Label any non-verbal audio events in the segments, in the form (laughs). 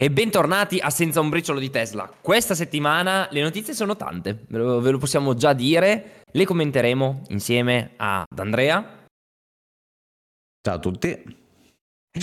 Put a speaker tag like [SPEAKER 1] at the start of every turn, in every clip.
[SPEAKER 1] E bentornati a Senza un briciolo di Tesla. Questa settimana le notizie sono tante, ve lo, ve lo possiamo già dire, le commenteremo insieme ad Andrea.
[SPEAKER 2] Ciao a tutti.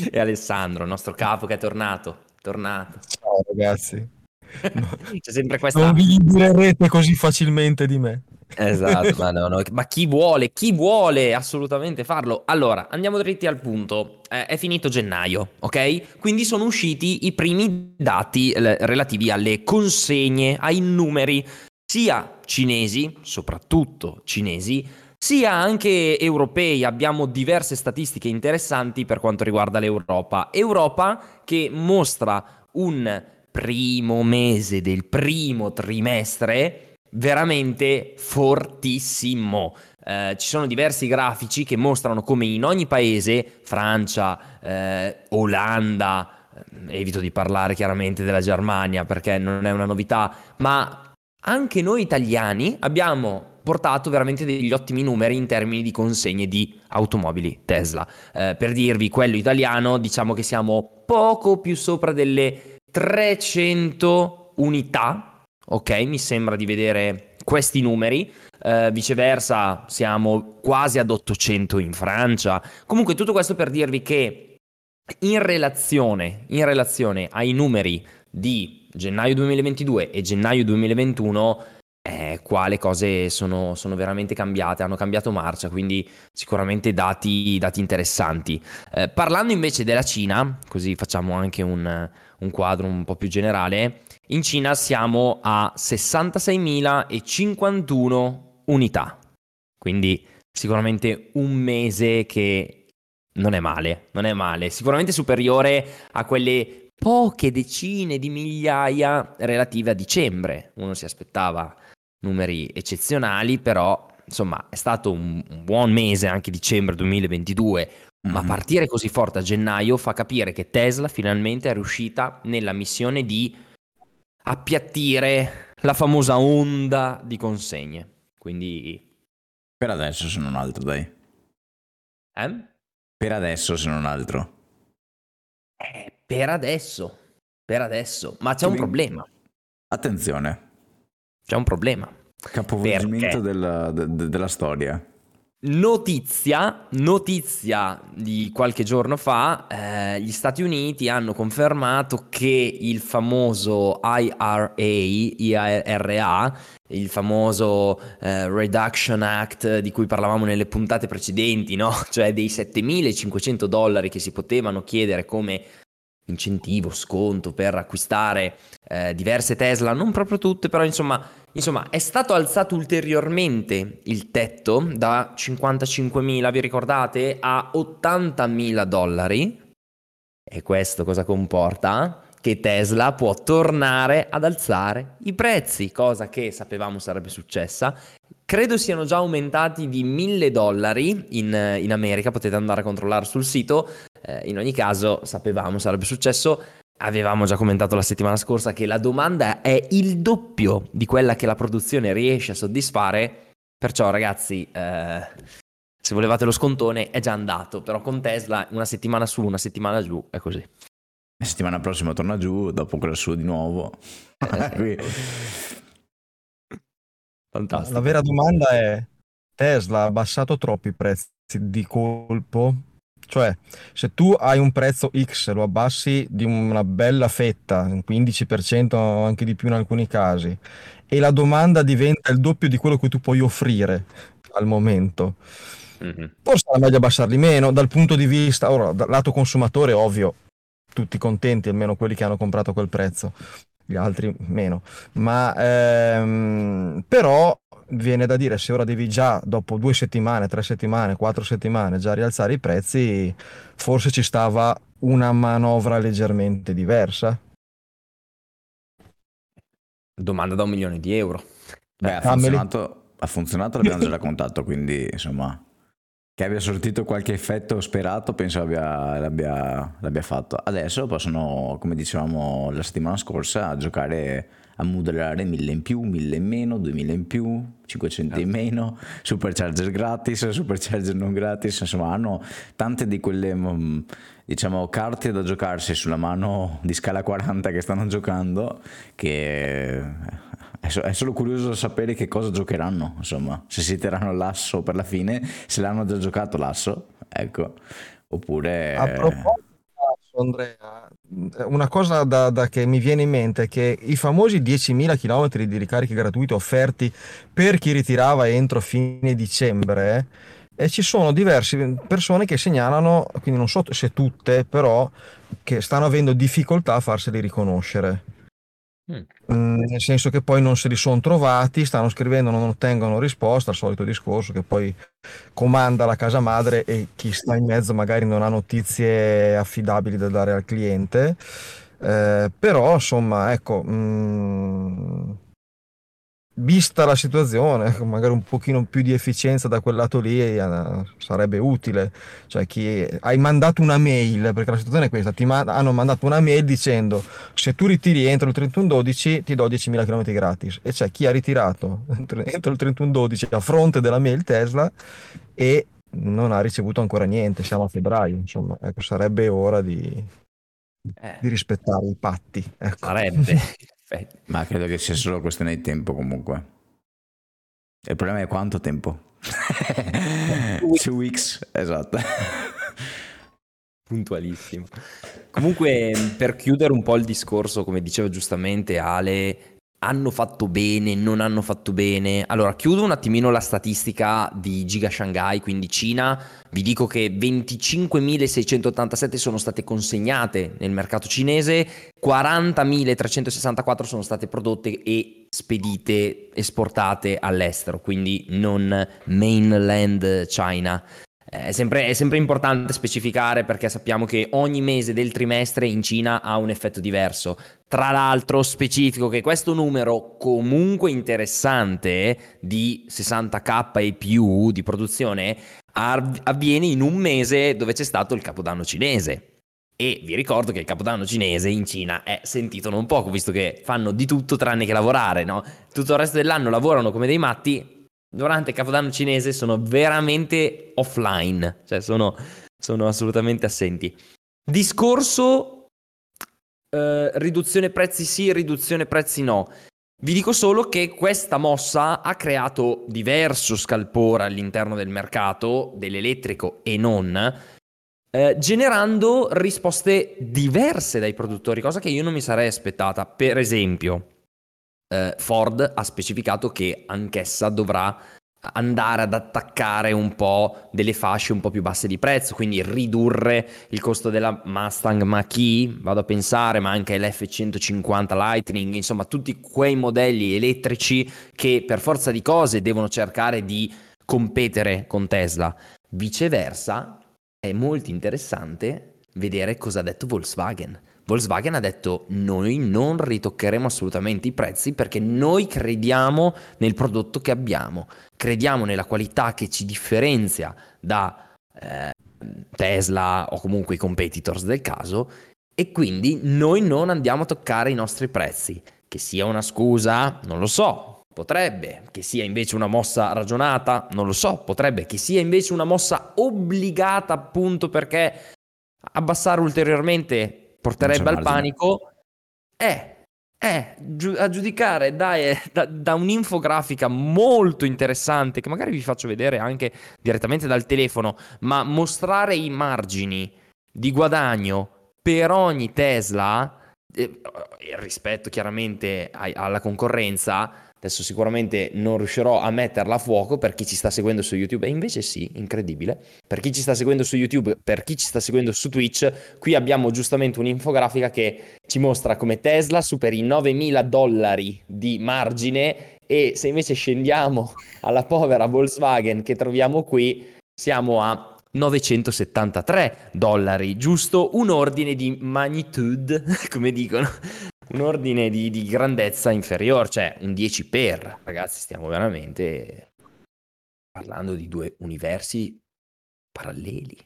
[SPEAKER 1] E Alessandro, il nostro capo che è tornato. Tornato.
[SPEAKER 3] Ciao ragazzi. (laughs)
[SPEAKER 1] C'è sempre questa...
[SPEAKER 3] Non vi libererete così facilmente di me.
[SPEAKER 1] Esatto, ma, (laughs) no, no. ma chi vuole, chi vuole assolutamente farlo? Allora, andiamo dritti al punto. Eh, è finito gennaio, ok? Quindi sono usciti i primi dati eh, relativi alle consegne, ai numeri, sia cinesi, soprattutto cinesi, sia anche europei. Abbiamo diverse statistiche interessanti per quanto riguarda l'Europa. Europa che mostra un primo mese del primo trimestre veramente fortissimo. Eh, ci sono diversi grafici che mostrano come in ogni paese, Francia, eh, Olanda, eh, evito di parlare chiaramente della Germania perché non è una novità, ma anche noi italiani abbiamo portato veramente degli ottimi numeri in termini di consegne di automobili Tesla. Eh, per dirvi, quello italiano, diciamo che siamo poco più sopra delle 300 unità ok? Mi sembra di vedere questi numeri. Uh, viceversa, siamo quasi ad 800 in Francia. Comunque, tutto questo per dirvi che in relazione, in relazione ai numeri di gennaio 2022 e gennaio 2021, eh, qua le cose sono, sono, veramente cambiate, hanno cambiato marcia, quindi sicuramente dati, dati interessanti. Eh, parlando invece della Cina, così facciamo anche un, un quadro un po' più generale, in Cina siamo a 66.051 unità, quindi sicuramente un mese che non è male, non è male, sicuramente superiore a quelle poche decine di migliaia relative a dicembre. Uno si aspettava numeri eccezionali, però insomma è stato un, buon mese anche dicembre 2022, mm-hmm. ma partire così forte a gennaio fa capire che Tesla finalmente è riuscita nella missione di appiattire la famosa onda di consegne. Quindi...
[SPEAKER 2] Per adesso se non altro, dai.
[SPEAKER 1] Eh?
[SPEAKER 2] Per adesso se non altro.
[SPEAKER 1] Eh, per adesso. Per adesso. Ma c'è un problema.
[SPEAKER 2] Attenzione.
[SPEAKER 1] C'è un problema.
[SPEAKER 2] Capovolgimento della, de, della storia.
[SPEAKER 1] Notizia, notizia di qualche giorno fa, eh, gli Stati Uniti hanno confermato che il famoso IRA, IRA il famoso eh, Reduction Act di cui parlavamo nelle puntate precedenti, no? (laughs) cioè dei 7.500 dollari che si potevano chiedere come incentivo, sconto per acquistare eh, diverse Tesla, non proprio tutte, però insomma, insomma è stato alzato ulteriormente il tetto da 55.000, vi ricordate, a 80.000 dollari. E questo cosa comporta? Che Tesla può tornare ad alzare i prezzi, cosa che sapevamo sarebbe successa. Credo siano già aumentati di 1000 dollari in, in America, potete andare a controllare sul sito, eh, in ogni caso, sapevamo sarebbe successo. Avevamo già commentato la settimana scorsa che la domanda è il doppio di quella che la produzione riesce a soddisfare. Perciò, ragazzi, eh, se volevate lo scontone è già andato. Però con Tesla una settimana su, una settimana giù, è così.
[SPEAKER 2] La settimana prossima torna giù, dopo quella su di nuovo.
[SPEAKER 3] Eh, (laughs) Fantastico. La vera domanda è: Tesla ha abbassato troppo i prezzi di colpo cioè, se tu hai un prezzo X, lo abbassi di una bella fetta, un 15% o anche di più in alcuni casi, e la domanda diventa il doppio di quello che tu puoi offrire al momento, mm-hmm. forse è meglio abbassarli meno. Dal punto di vista, ora, dal lato consumatore, ovvio, tutti contenti, almeno quelli che hanno comprato quel prezzo, gli altri meno. Ma ehm, però viene da dire se ora devi già dopo due settimane, tre settimane, quattro settimane già rialzare i prezzi, forse ci stava una manovra leggermente diversa.
[SPEAKER 1] Domanda da un milione di euro.
[SPEAKER 2] Beh, ha funzionato, ha funzionato l'abbiamo già raccontato, quindi insomma... che abbia sortito qualche effetto sperato, penso abbia, l'abbia, l'abbia fatto. Adesso possono, come dicevamo la settimana scorsa, giocare a modelare 1000 in più, 1000 in meno, 2000 in più, 500 in meno, supercharger gratis, supercharger non gratis, insomma hanno tante di quelle mm, diciamo carte da giocarsi sulla mano di scala 40 che stanno giocando che è solo curioso sapere che cosa giocheranno, insomma, se si terranno l'asso per la fine, se l'hanno già giocato l'asso, ecco, oppure...
[SPEAKER 3] A proposito, Andrea, una cosa da, da che mi viene in mente è che i famosi 10.000 km di ricariche gratuite offerti per chi ritirava entro fine dicembre, e ci sono diverse persone che segnalano, quindi non so se tutte, però che stanno avendo difficoltà a farseli riconoscere. Mm. mm. Nel senso che poi non se li sono trovati, stanno scrivendo, non ottengono risposta, al solito discorso che poi comanda la casa madre e chi sta in mezzo magari non ha notizie affidabili da dare al cliente. Eh, però insomma, ecco, mh, mm, vista la situazione, (laughs) magari un pochino più di efficienza da quel lato lì eh, sarebbe utile. Cioè, chi hai mandato una mail, perché la situazione è questa, ti ma- hanno mandato una mail dicendo se tu ritiri entro il 31-12 ti do 10.000 km gratis. E c'è chi ha ritirato (laughs) entro il 31-12 a fronte della mail Tesla e non ha ricevuto ancora niente, siamo a febbraio, insomma, ecco, sarebbe ora di, eh. di rispettare i patti. Ecco.
[SPEAKER 1] Sarebbe. (laughs)
[SPEAKER 2] Perfetto. Ma credo che sia solo questione di tempo comunque. Il problema è quanto tempo. Two (laughs) weeks, esatto.
[SPEAKER 1] Puntualissimo. Comunque, per chiudere un po' il discorso, come diceva giustamente Ale, hanno fatto bene, non hanno fatto bene. Allora, chiudo un attimino la statistica di Giga Shanghai, quindi Cina. Vi dico che 25.687 sono state consegnate nel mercato cinese, 40.364 sono state prodotte e spedite, esportate all'estero, quindi non mainland China. È sempre, è sempre, importante specificare perché sappiamo che ogni mese del trimestre in Cina ha un effetto diverso. Tra l'altro specifico che questo numero comunque interessante di 60k e più di produzione avviene in un mese dove c'è stato il capodanno cinese. E vi ricordo che il capodanno cinese in Cina è sentito non poco, visto che fanno di tutto tranne che lavorare, no? Tutto il resto dell'anno lavorano come dei matti, durante il Capodanno cinese sono veramente offline, cioè sono, sono assolutamente assenti. Discorso eh, riduzione prezzi sì, riduzione prezzi no. Vi dico solo che questa mossa ha creato diverso scalpore all'interno del mercato, dell'elettrico e non, eh, generando risposte diverse dai produttori, cosa che io non mi sarei aspettata. Per esempio, eh, Ford ha specificato che anch'essa dovrà andare ad attaccare un po' delle fasce un po' più basse di prezzo, quindi ridurre il costo della Mustang Mach-E, vado a pensare, ma anche l'F150 Lightning, insomma tutti quei modelli elettrici che per forza di cose devono cercare di competere con Tesla. Viceversa, è molto interessante vedere cosa ha detto Volkswagen. Volkswagen ha detto noi non ritoccheremo assolutamente i prezzi perché noi crediamo nel prodotto che abbiamo, crediamo nella qualità che ci differenzia da eh, Tesla o comunque i competitors del caso e quindi noi non andiamo a toccare i nostri prezzi. Che sia una scusa, non lo so, potrebbe, che sia invece una mossa ragionata, non lo so, potrebbe, che sia invece una mossa obbligata appunto perché abbassare ulteriormente porterebbe al panico. È, è a giudicare da, da, da, un'infografica molto interessante che magari vi faccio vedere anche direttamente dal telefono, ma mostrare i margini di guadagno per ogni Tesla, eh, rispetto chiaramente alla concorrenza, Adesso sicuramente non riuscirò a metterla a fuoco per chi ci sta seguendo su YouTube, e invece sì, incredibile. Per chi ci sta seguendo su YouTube, per chi ci sta seguendo su Twitch, qui abbiamo giustamente un'infografica che ci mostra come Tesla superi i 9.000 dollari di margine e se invece scendiamo alla povera Volkswagen che troviamo qui, siamo a 973 dollari, giusto? Un ordine di magnitude, (laughs) come dicono, un ordine di, di grandezza inferiore, cioè un 10 per, ragazzi, stiamo veramente parlando di due universi paralleli.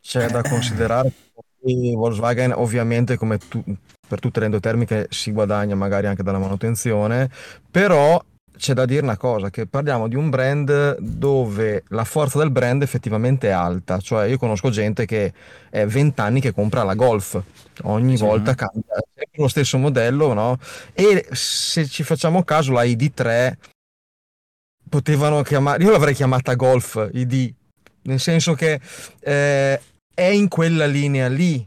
[SPEAKER 3] C'è da (laughs) considerare che Volkswagen ovviamente come tu- per tutte le endotermiche si guadagna magari anche dalla manutenzione, però c'è da dire una cosa, che parliamo di un brand dove la forza del brand effettivamente è alta, cioè io conosco gente che è 20 anni che compra la Golf, ogni sì. volta cambia lo stesso modello, no? E se ci facciamo caso la ID3 potevano chiamare, io l'avrei chiamata Golf ID, nel senso che eh, è in quella linea lì,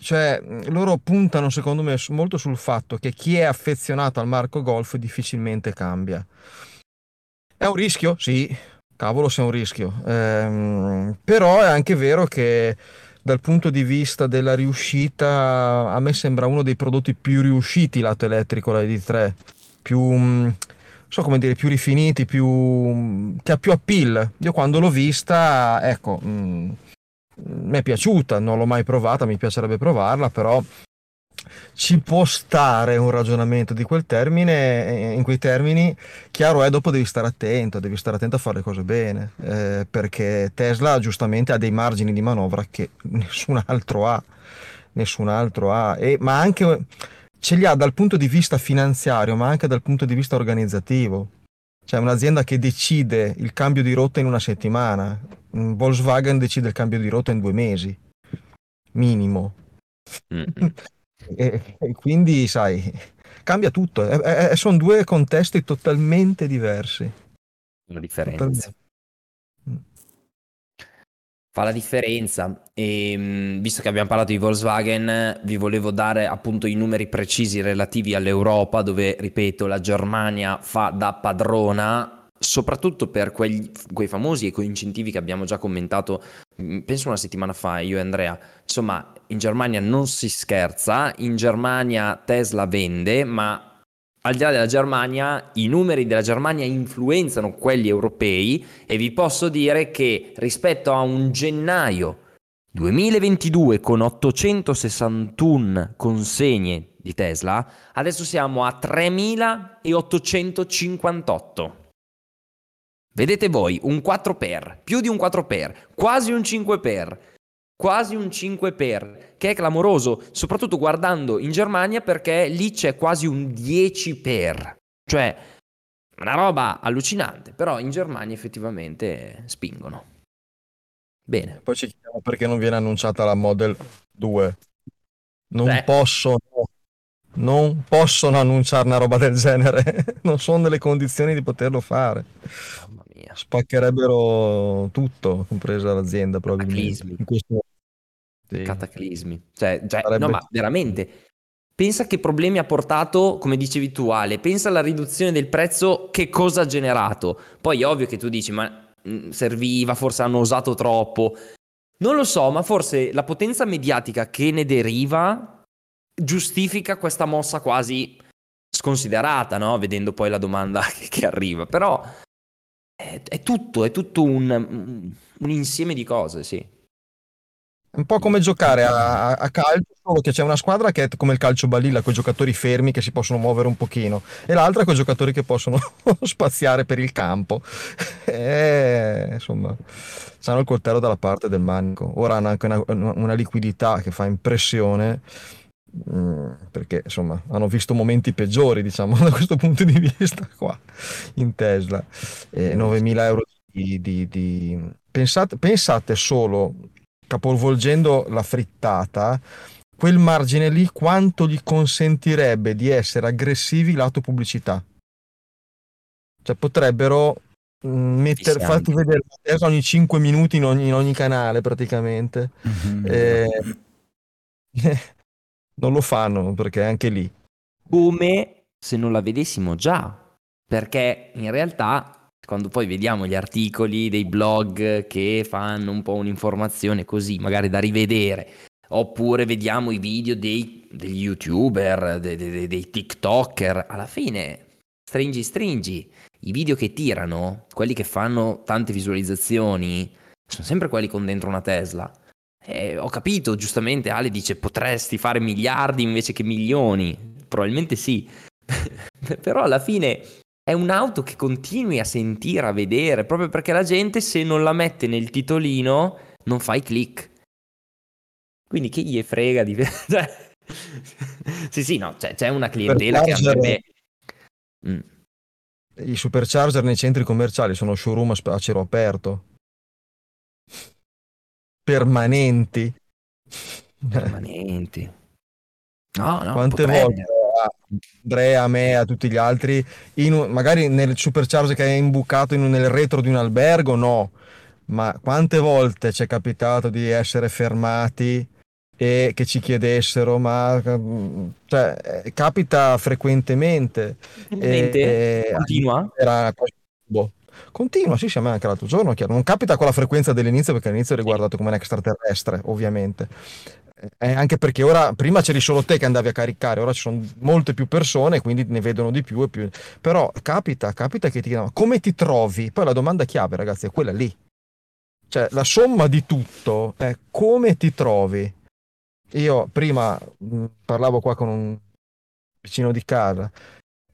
[SPEAKER 3] cioè, loro puntano secondo me molto sul fatto che chi è affezionato al marco golf difficilmente cambia. È un rischio? Sì, cavolo se è un rischio. Ehm, però è anche vero che dal punto di vista della riuscita a me sembra uno dei prodotti più riusciti lato elettrico la ID3, più so come dire, più rifiniti, più che ha più appeal. Io quando l'ho vista, ecco, mh, mi è piaciuta, non l'ho mai provata, mi piacerebbe provarla, però ci può stare un ragionamento di quel termine, in quei termini, chiaro è dopo devi stare attento, devi stare attento a fare le cose bene, eh, perché Tesla giustamente ha dei margini di manovra che nessun altro ha, nessun altro ha, e, ma anche ce li ha dal punto di vista finanziario, ma anche dal punto di vista organizzativo. Cioè un'azienda che decide il cambio di rotta in una settimana, Volkswagen decide il cambio di rotta in due mesi, minimo. Mm-hmm. (laughs) e, e, quindi, sai, cambia tutto. E, sono due contesti totalmente diversi.
[SPEAKER 1] Una differenza. Mm. Fa la differenza e ehm, visto che abbiamo parlato di Volkswagen vi volevo dare appunto i numeri precisi relativi all'Europa dove ripeto la Germania fa da padrona soprattutto per quegli, quei famosi eco-incentivi che abbiamo già commentato, mm, penso una settimana fa, io e Andrea. Insomma, in Germania non si scherza, in Germania Tesla vende, ma al di là della Germania, i numeri della Germania influenzano quelli europei e vi posso dire che rispetto a un gennaio 2022 con 861 consegne di Tesla, adesso siamo a 3858. Vedete voi, un 4 per, più di un 4 per, quasi un 5 per, quasi un 5 per, che è clamoroso, soprattutto guardando in Germania perché lì c'è quasi un 10 per. Cioè, una roba allucinante, però in Germania effettivamente spingono. Bene.
[SPEAKER 3] Poi ci chiediamo perché non viene annunciata la Model 2. Non Beh. possono non possono annunciare una roba del genere, (laughs) non sono nelle condizioni di poterlo fare. Mamma mia. Spaccherebbero tutto, compresa l'azienda probabilmente.
[SPEAKER 1] Cataclismi. Questo... Sì. Cataclismi. Cioè, cioè Sarebbe... no, ma veramente. Pensa che problemi ha portato, come dicevi tu Ale, pensa alla riduzione del prezzo, che cosa ha generato. Poi è ovvio che tu dici, ma mm, serviva, forse hanno usato troppo. Non lo so, ma forse la potenza mediatica che ne deriva giustifica questa mossa quasi sconsiderata, no? Vedendo poi la domanda (laughs) che, arriva. Però è, è, tutto, è tutto un, un, insieme di cose, sì.
[SPEAKER 3] Un po' come giocare a, a, calcio, solo che c'è una squadra che è come il calcio balilla, con i giocatori fermi che si possono muovere un pochino, e l'altra con i giocatori che possono (laughs) spaziare per il campo. (laughs) E, insomma, hanno il coltello dalla parte del manico. Ora hanno anche una, una liquidità che fa impressione Mm, perché insomma hanno visto momenti peggiori diciamo (laughs) da questo punto di vista qua in Tesla. Eh, 9.000 euro di, di, di... Pensate, pensate solo capovolgendo la frittata quel margine lì quanto gli consentirebbe di essere aggressivi lato pubblicità? Cioè potrebbero mm, mettere, farti vedere Tesla ogni 5 minuti in ogni, in ogni canale praticamente. Mm-hmm. eh, (laughs) non lo fanno perché anche lì.
[SPEAKER 1] Come se non la vedessimo già, perché in realtà quando poi vediamo gli articoli dei blog che fanno un po' un'informazione così, magari da rivedere, oppure vediamo i video dei, degli youtuber, dei, dei, dei tiktoker, alla fine, stringi stringi, i video che tirano, quelli che fanno tante visualizzazioni, sono sempre quelli con dentro una Tesla. Eh, ho capito, giustamente Ale dice potresti fare miliardi invece che milioni. Probabilmente sì. (laughs) Però alla fine è un'auto che continui a sentire, a vedere, proprio perché la gente se non la mette nel titolino non fa i click. Quindi chi gli frega di... (laughs) Cioè, sì, sì, no, c'è, c'è una clientela che andrebbe...
[SPEAKER 3] Mm. I supercharger nei centri commerciali sono showroom a cielo aperto. Permanenti.
[SPEAKER 1] Permanenti. No, no,
[SPEAKER 3] Quante volte a Andrea, a me, a tutti gli altri, un, magari nel supercharger che è imbucato in, nel retro di un albergo, no. Ma quante volte ci è capitato di essere fermati e che ci chiedessero, ma cioè, eh, capita frequentemente.
[SPEAKER 1] E, continua?
[SPEAKER 3] Era, boh, continua, sì, sì, a me anche l'altro giorno, chiaro. Non capita con la frequenza dell'inizio perché all'inizio è riguardato come un extraterrestre, ovviamente. Eh, anche perché ora, prima c'eri solo te che andavi a caricare, ora ci sono molte più persone, quindi ne vedono di più e più. Però capita, capita che ti chiedono come ti trovi? Poi la domanda chiave, ragazzi, è quella lì. Cioè, la somma di tutto è come ti trovi io prima mh, parlavo qua con un vicino di casa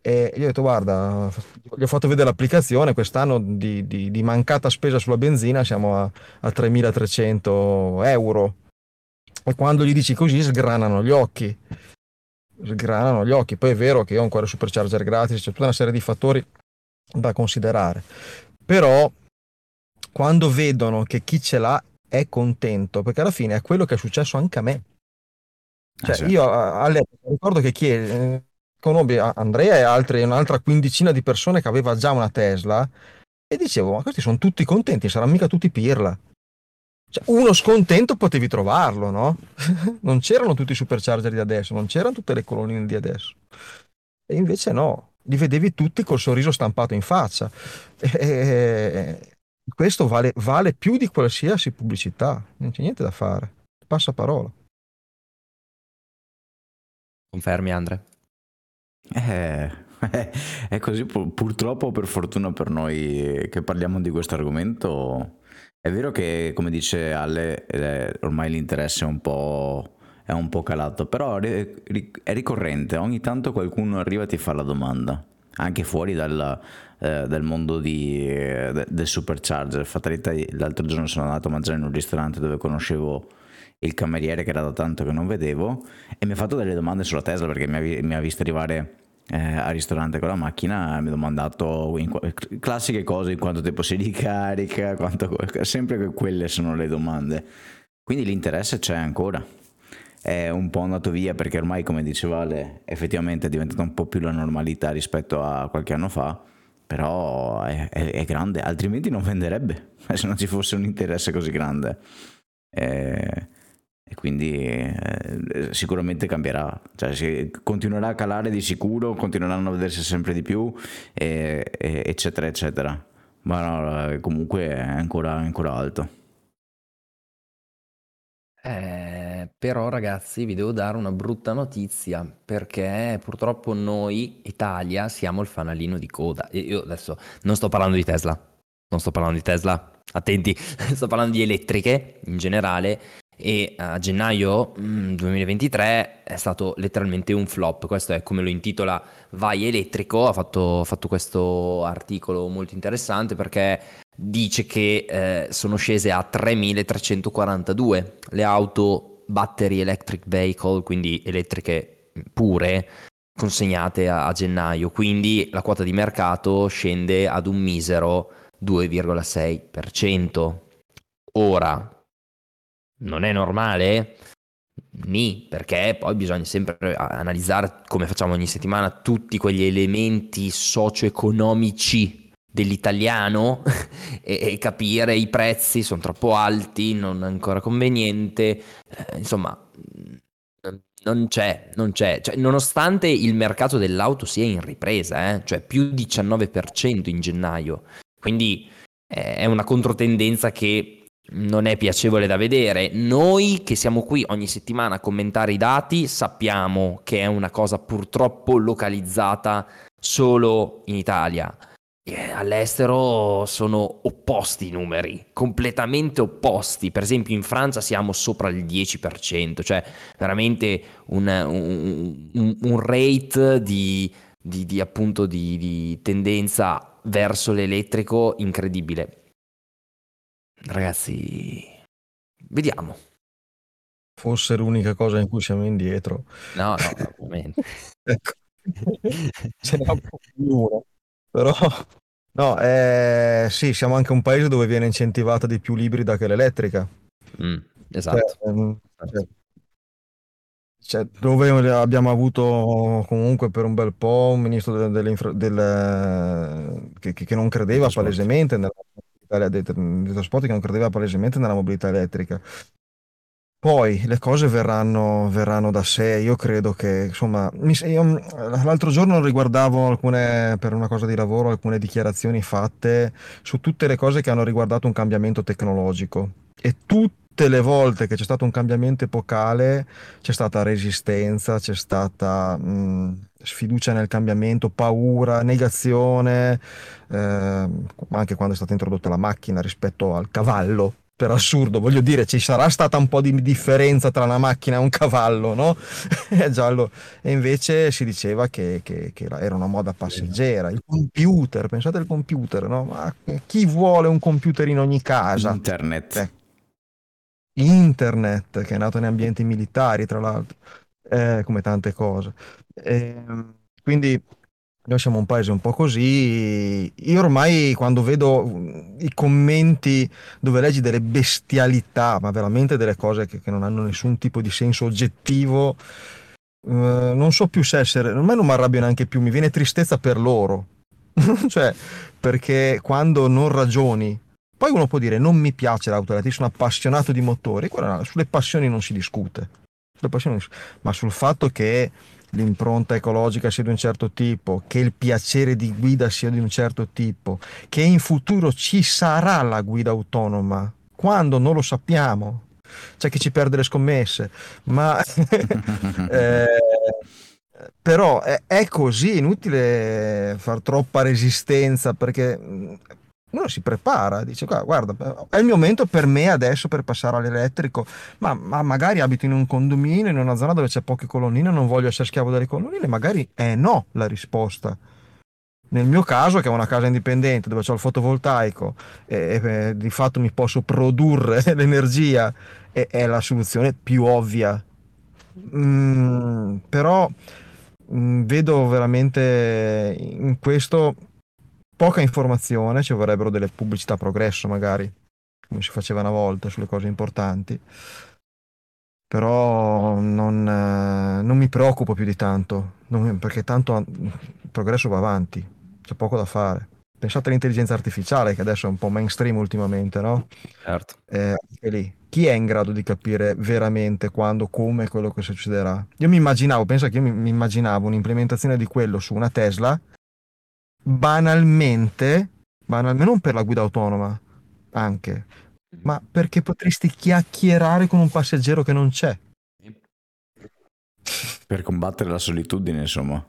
[SPEAKER 3] e gli ho detto guarda, gli ho fatto vedere l'applicazione, quest'anno di, di, di mancata spesa sulla benzina siamo a, a 3.300 euro. E quando gli dici così sgranano gli occhi. Sgranano gli occhi. Poi è vero che ho ancora supercharger gratis c'è tutta una serie di fattori da considerare. Però quando vedono che chi ce l'ha è contento perché alla fine è quello che è successo anche a me. Cioè, eh, certo. io all'epoca ricordo che chi eh, conobbi Andrea e altre, un'altra quindicina di persone che aveva già una Tesla e dicevo, ma questi sono tutti contenti, saranno mica tutti pirla. Cioè, uno scontento potevi trovarlo, no? (laughs) non c'erano tutti i supercharger di adesso, non c'erano tutte le colonnine di adesso. E invece no, li vedevi tutti col sorriso stampato in faccia. E, questo vale, vale più di qualsiasi pubblicità, non c'è niente da fare. Passa parola.
[SPEAKER 1] Confermi, Andre?
[SPEAKER 2] Eh, (laughs) è così, purtroppo per fortuna per noi che parliamo di questo argomento, è vero che come dice Ale, eh, ormai l'interesse è un po', è un po calato, però è ricorrente, ogni tanto qualcuno arriva e ti fa la domanda, anche fuori dal, eh, dal mondo di, eh, del supercharger. Fatalità, l'altro giorno sono andato a mangiare in un ristorante dove conoscevo il cameriere che era da tanto che non vedevo e mi ha fatto delle domande sulla Tesla perché mi ha, mi ha visto arrivare eh, al ristorante con la macchina mi ha domandato in, classiche cose in quanto tempo si ricarica quanto, sempre quelle sono le domande. Quindi l'interesse c'è ancora. È un po' andato via perché ormai come diceva Ale effettivamente è diventata un po' più la normalità rispetto a qualche anno fa però è, è, è grande altrimenti non venderebbe (laughs) se non ci fosse un interesse così grande. Eh, e quindi eh, sicuramente cambierà, cioè, continuerà a calare di sicuro, continueranno a vedersi sempre di più, e, e, eccetera, eccetera. Ma no, eh, comunque è ancora, ancora alto.
[SPEAKER 1] Eh, però ragazzi vi devo dare una brutta notizia perché purtroppo noi, Italia, siamo il fanalino di coda. Io adesso non sto parlando di Tesla, non sto parlando di Tesla, attenti, (laughs) sto parlando di elettriche in generale e a gennaio 2023 mm, è stato letteralmente un flop, questo è come lo intitola Vai Elettrico, ha fatto, fatto questo articolo molto interessante perché dice che eh, sono scese a 3342 le auto battery electric vehicle, quindi elettriche pure, consegnate a, a gennaio, quindi la quota di mercato scende ad un misero 2,6%. Ora, non è normale? Ni, perché poi bisogna sempre analizzare, come facciamo ogni settimana, tutti quegli elementi socio-economici dell'italiano (laughs) e, e, capire i prezzi sono troppo alti, non è ancora conveniente, eh, insomma non c'è, non c'è, cioè, nonostante il mercato dell'auto sia in ripresa, eh, cioè più 19% in gennaio, quindi eh, è una controtendenza che non è piacevole da vedere. Noi che siamo qui ogni settimana a commentare i dati sappiamo che è una cosa purtroppo localizzata solo in Italia. All'estero sono opposti i numeri, completamente opposti. Per esempio in Francia siamo sopra il 10%, cioè veramente un, un, un, rate di di, di appunto di tendenza verso l'elettrico incredibile. Ragazzi, vediamo.
[SPEAKER 3] Fosse l'unica cosa in cui siamo indietro.
[SPEAKER 1] No, no, ovviamente. (laughs)
[SPEAKER 3] ecco. Ce n'è un po' più. Però, no, eh, sì, siamo anche un paese dove viene incentivata di più l'ibrida che l'elettrica.
[SPEAKER 1] Mm, esatto.
[SPEAKER 3] Cioè, ehm, cioè, cioè, dove abbiamo avuto comunque per un bel po' un ministro del, del, che, che non credeva palesemente nella mobilità dei, dei trasporti, che non credeva palesemente nella mobilità elettrica. Poi le cose verranno, verranno da sé. Io credo che, insomma, io, l'altro giorno riguardavo alcune, per una cosa di lavoro, alcune dichiarazioni fatte su tutte le cose che hanno riguardato un cambiamento tecnologico. E tutte le volte che c'è stato un cambiamento epocale c'è stata resistenza, c'è stata mh, sfiducia nel cambiamento, paura, negazione, eh, anche quando è stata introdotta la macchina rispetto al cavallo per assurdo, voglio dire, ci sarà stata un po' di differenza tra una macchina e un cavallo, no? (laughs) giallo. E invece si diceva che, che, che, era una moda passeggera. Il computer, pensate al computer, no? Ma chi vuole un computer in ogni casa?
[SPEAKER 2] Internet.
[SPEAKER 3] Eh. Internet, che è nato in ambienti militari, tra l'altro, eh, come tante cose. E, ehm, quindi noi siamo un paese un po' così. Io ormai quando vedo mm, i commenti dove leggi delle bestialità, ma veramente delle cose che, che non hanno nessun tipo di senso oggettivo, eh, non so più se essere. Me non mi arrabbio neanche più, mi viene tristezza per loro. (laughs) cioè, perché quando non ragioni, poi uno può dire non mi piace l'auto sono appassionato di motori, Guarda, sulle passioni non si discute, passioni, ma sul fatto che l'impronta ecologica sia di un certo tipo, che il piacere di guida sia di un certo tipo, che in futuro ci sarà la guida autonoma, quando non lo sappiamo. C'è chi ci perde le scommesse, ma (laughs) eh, però è, è, così, inutile far troppa resistenza perché uno si prepara, dice guarda, è il momento per me adesso per passare all'elettrico, ma, ma, magari abito in un condominio, in una zona dove c'è poche colonnine, non voglio essere schiavo delle colonnine, magari è no la risposta. Nel mio caso, che è una casa indipendente dove ho il fotovoltaico e, e di fatto mi posso produrre (laughs) l'energia, è, è la soluzione più ovvia. Mm, però mm, vedo veramente in questo poca informazione, ci vorrebbero delle pubblicità progresso magari, come si faceva una volta sulle cose importanti. Però non, eh, non mi preoccupo più di tanto, non, perché tanto il progresso va avanti, c'è poco da fare. Pensate all'intelligenza artificiale che adesso è un po' mainstream ultimamente, no?
[SPEAKER 1] Certo.
[SPEAKER 3] Eh, lì. Chi è in grado di capire veramente quando, come quello che succederà? Io mi immaginavo, pensa che io mi, mi immaginavo un'implementazione di quello su una Tesla banalmente, banalmente, non per la guida autonoma, anche, ma perché potresti chiacchierare con un passeggero che non c'è.
[SPEAKER 2] Per combattere la solitudine, insomma.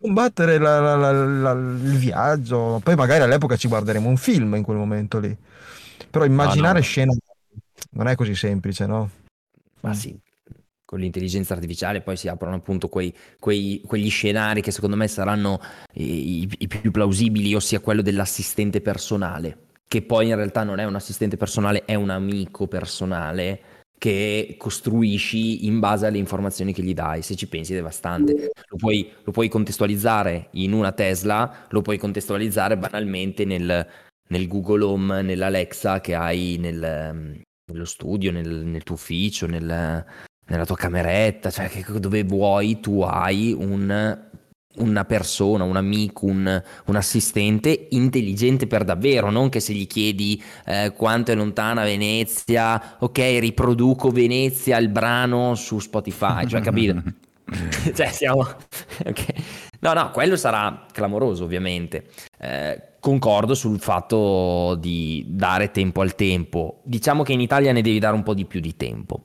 [SPEAKER 3] combattere la, la, la, il viaggio. Poi magari all'epoca ci guarderemo un film in quel momento lì. Però immaginare ah, no. scene non è così semplice, no?
[SPEAKER 1] Ma sì, con l'intelligenza artificiale poi si aprono appunto quei, quei, quegli scenari che secondo me saranno i, i, più plausibili, ossia quello dell'assistente personale, che poi in realtà non è un assistente personale, è un amico personale che costruisci in base alle informazioni che gli dai. Se ci pensi è devastante. Lo puoi, lo puoi contestualizzare in una Tesla, lo puoi contestualizzare banalmente nel, nel Google Home, nell'Alexa che hai nel, nello studio, nel, nel tuo ufficio, nel, nella tua cameretta, cioè che, dove vuoi tu hai un, una persona, un amico, un, un, assistente intelligente per davvero, non che se gli chiedi eh, quanto è lontana Venezia, ok, riproduco Venezia il brano su Spotify, cioè capito? (laughs) (laughs) cioè siamo... (laughs) okay. No, no, quello sarà clamoroso ovviamente. Eh, concordo sul fatto di dare tempo al tempo. Diciamo che in Italia ne devi dare un po' di più di tempo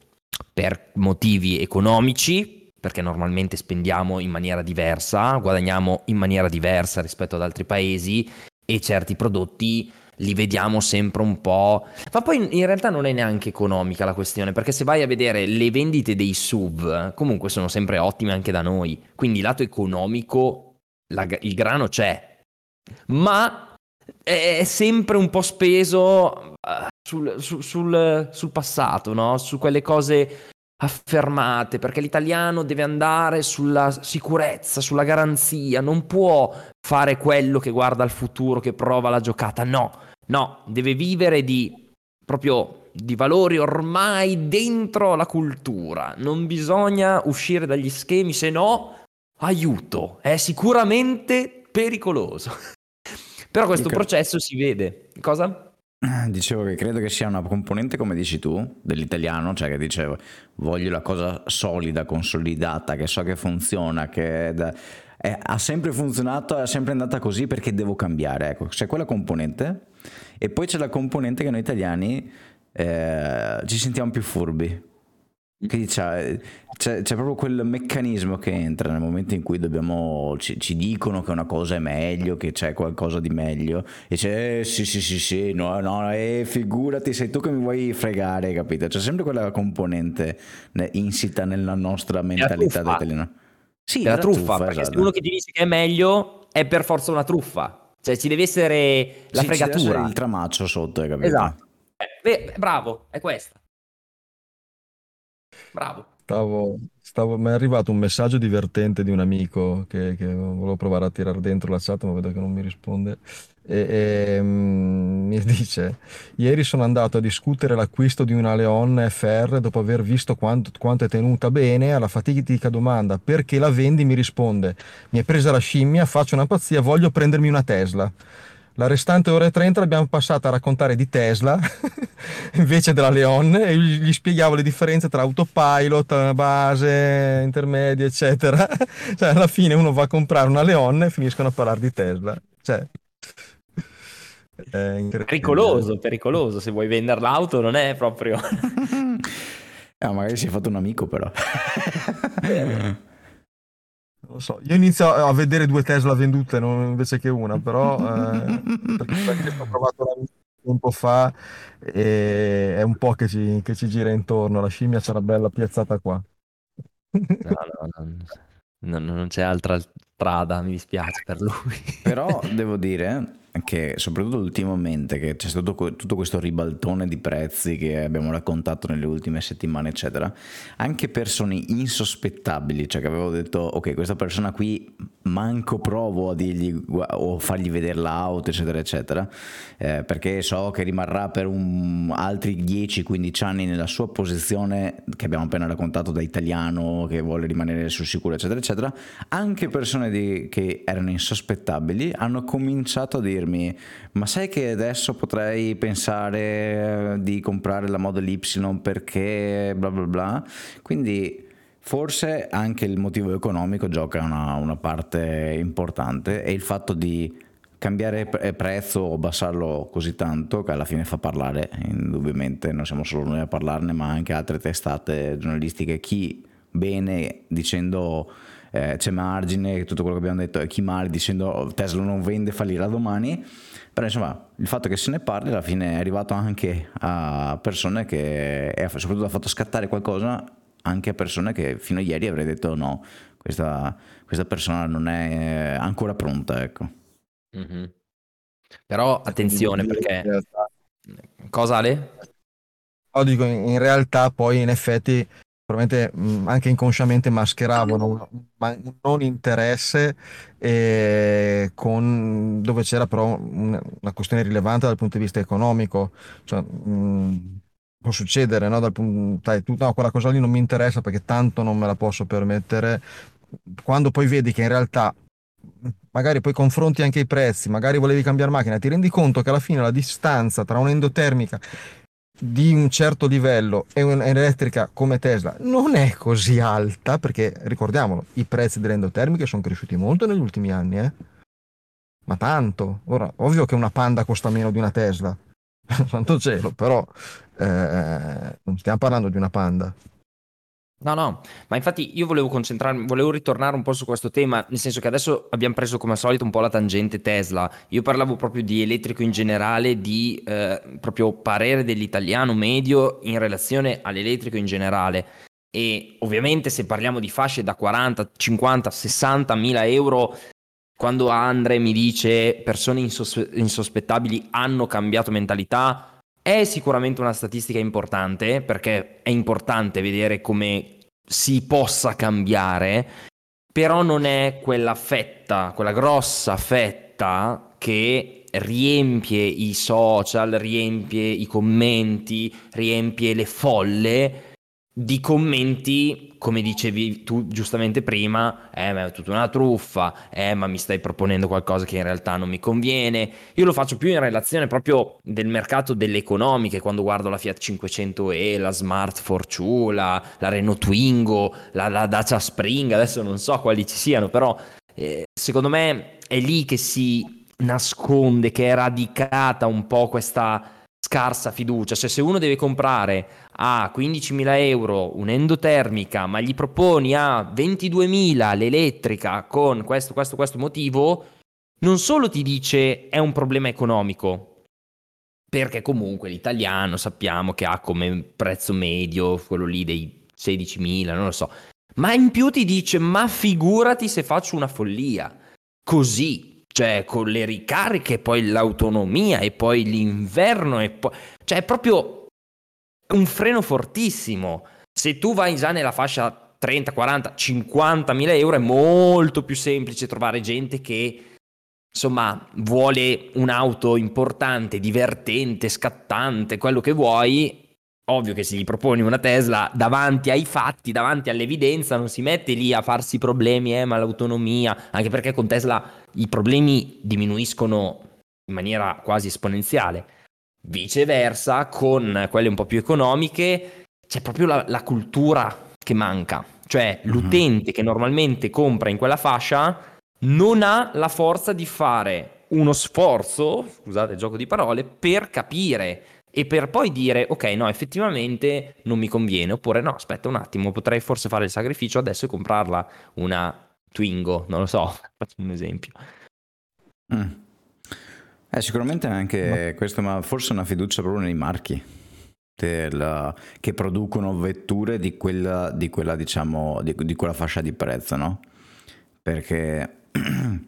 [SPEAKER 1] per motivi economici, perché normalmente spendiamo in maniera diversa, guadagniamo in maniera diversa rispetto ad altri paesi e certi prodotti li vediamo sempre un po'. Ma poi in realtà non è neanche economica la questione, perché se vai a vedere le vendite dei SUV, comunque sono sempre ottime anche da noi. Quindi lato economico la, il grano c'è, ma è sempre un po' speso uh, sul, sul, sul, sul, passato, no? su quelle cose affermate, perché l'italiano deve andare sulla sicurezza, sulla garanzia, non può fare quello che guarda al futuro, che prova la giocata, no, no, deve vivere di proprio di valori ormai dentro la cultura, non bisogna uscire dagli schemi, se no aiuto, è sicuramente pericoloso. (laughs) Però questo processo si vede. Cosa? (clears throat)
[SPEAKER 2] Dicevo che credo che sia una componente, come dici tu, dell'italiano, cioè che dicevo, voglio la cosa solida, consolidata, che so che funziona, che da, è, ha sempre funzionato, è sempre andata così perché devo cambiare. Ecco, c'è quella componente e poi c'è la componente che noi italiani eh, ci sentiamo più furbi. Quindi c'è, c'è, c'è, proprio quel meccanismo che entra nel momento in cui dobbiamo, ci, ci, dicono che una cosa è meglio, che c'è qualcosa di meglio, e c'è eh, sì, sì, sì, sì, no, no, eh, figurati, sei tu che mi vuoi fregare, capito? C'è sempre quella componente insita nella nostra mentalità italiana.
[SPEAKER 1] Sì, la truffa, truffa perché esatto. se uno che ti dice che è meglio è per forza una truffa. Cioè ci deve essere la sì, fregatura.
[SPEAKER 2] il tramaccio sotto, hai capito?
[SPEAKER 1] Esatto. Eh, bravo, è questa. Bravo.
[SPEAKER 3] Stavo, stavo, mi è arrivato un messaggio divertente di un amico che, che volevo provare a tirare dentro la chat, ma vedo che non mi risponde. E, e mm, mi (laughs) dice: Ieri sono andato a discutere l'acquisto di una Leon FR dopo aver visto quanto, quanto è tenuta bene. Alla fatidica domanda perché la vendi, mi risponde: Mi è presa la scimmia, faccio una pazzia, voglio prendermi una Tesla. La restante ora e 30 l'abbiamo passata a raccontare di Tesla (laughs) invece della Leon e gli spiegavo le differenze tra autopilot, base, intermedia, eccetera. (laughs) Cioè, alla fine uno va a comprare una Leon e finiscono a parlare di Tesla. Cioè,
[SPEAKER 1] pericoloso, pericoloso. Se vuoi vendere l'auto non è proprio... (laughs)
[SPEAKER 2] eh, magari si è fatto un amico però.
[SPEAKER 3] Non so, io inizio a vedere due Tesla vendute non, invece che una, però eh, perché ho provato un tempo fa e è un po' che ci, che ci gira intorno, la scimmia sarà bella piazzata qua.
[SPEAKER 1] No, no, no, non c'è altra strada, mi dispiace per lui.
[SPEAKER 2] Però (laughs) devo dire che soprattutto ultimamente che c'è stato tutto questo ribaltone di prezzi che abbiamo raccontato nelle ultime settimane eccetera anche persone insospettabili cioè che avevo detto ok questa persona qui manco provo a dirgli o fargli vedere l'auto eccetera eccetera eh, perché so che rimarrà per un, altri 10-15 anni nella sua posizione che abbiamo appena raccontato da italiano che vuole rimanere sul sicuro eccetera eccetera. Anche persone di, che erano insospettabili hanno cominciato a dirmi dirmi ma sai che adesso potrei pensare di comprare la Model Y perché bla bla bla? Quindi forse anche il motivo economico gioca una, una parte importante e il fatto di cambiare prezzo o abbassarlo così tanto che alla fine fa parlare indubbiamente non siamo solo noi a parlarne ma anche altre testate giornalistiche. Chi bene dicendo eh, c'è margine, tutto quello che abbiamo detto, e chi male dicendo oh, Tesla non vende, fallirà domani, però insomma il fatto che se ne parli alla fine è arrivato anche a persone che, e soprattutto ha fatto scattare qualcosa anche a persone che fino a ieri avrei detto no, questa, questa persona non è ancora pronta, ecco.
[SPEAKER 1] Mm-hmm. Però attenzione perché... Cosa Ale?
[SPEAKER 3] No, dico, in realtà poi in effetti probabilmente mh, anche inconsciamente mascheravano un, un non interesse eh, con, dove c'era però un, una questione rilevante dal punto di vista economico. Cioè, mh, può succedere, no? Dal punto, dai, tu, no, quella cosa lì non mi interessa perché tanto non me la posso permettere. Quando poi vedi che in realtà magari poi confronti anche i prezzi, magari volevi cambiare macchina, ti rendi conto che alla fine la distanza tra un'endotermica di un certo livello e un'elettrica come Tesla non è così alta perché ricordiamolo i prezzi delle endotermiche sono cresciuti molto negli ultimi anni eh? ma tanto. Ora ovvio che una Panda costa meno di una Tesla. (laughs) Santo cielo però eh, non stiamo parlando di una Panda
[SPEAKER 1] No, no, ma infatti io volevo concentrarmi, volevo ritornare un po' su questo tema, nel senso che adesso abbiamo preso come al solito un po' la tangente Tesla. Io parlavo proprio di elettrico in generale, di eh, proprio parere dell'italiano medio in relazione all'elettrico in generale. E ovviamente se parliamo di fasce da 40, 50, 60 mila euro quando Andre mi dice persone insos- insospettabili hanno cambiato mentalità, è sicuramente una statistica importante perché è importante vedere come si possa cambiare, però non è quella fetta, quella grossa fetta che riempie i social, riempie i commenti, riempie le folle di commenti, come dicevi tu giustamente prima, eh ma è tutta una truffa, eh ma mi stai proponendo qualcosa che in realtà non mi conviene. Io lo faccio più in relazione proprio del mercato delle economiche, quando guardo la Fiat 500e, la Smart Fortune, la, la Renault Twingo, la, la, Dacia Spring, adesso non so quali ci siano, però eh, secondo me è lì che si nasconde, che è radicata un po' questa scarsa fiducia, cioè se uno deve comprare a 15.000 euro un'endotermica ma gli proponi a 22.000 l'elettrica con questo, questo, questo motivo, non solo ti dice è un problema economico, perché comunque l'italiano sappiamo che ha come prezzo medio quello lì dei 16.000, non lo so, ma in più ti dice ma figurati se faccio una follia, così cioè con le ricariche, poi l'autonomia e poi l'inverno e poi... Cioè è proprio un freno fortissimo. Se tu vai già nella fascia 30, 40, 50 mila euro è molto più semplice trovare gente che insomma vuole un'auto importante, divertente, scattante, quello che vuoi ovvio che se gli proponi una Tesla davanti ai fatti, davanti all'evidenza, non si mette lì a farsi problemi, eh, ma l'autonomia, anche perché con Tesla i problemi diminuiscono in maniera quasi esponenziale. Viceversa, con quelle un po' più economiche, c'è proprio la, la cultura che manca. Cioè, mhm. l'utente mm-hmm. che normalmente compra in quella fascia non ha la forza di fare uno sforzo, scusate il gioco di parole, per capire e per poi dire ok no effettivamente non mi conviene oppure no aspetta un attimo potrei forse fare il sacrificio adesso e comprarla una Twingo non lo so (laughs) faccio un esempio
[SPEAKER 2] mm. eh, sicuramente anche no. questo ma forse una fiducia proprio nei marchi del, che producono vetture di quella, di quella diciamo di, di quella fascia di prezzo no perché (clears throat)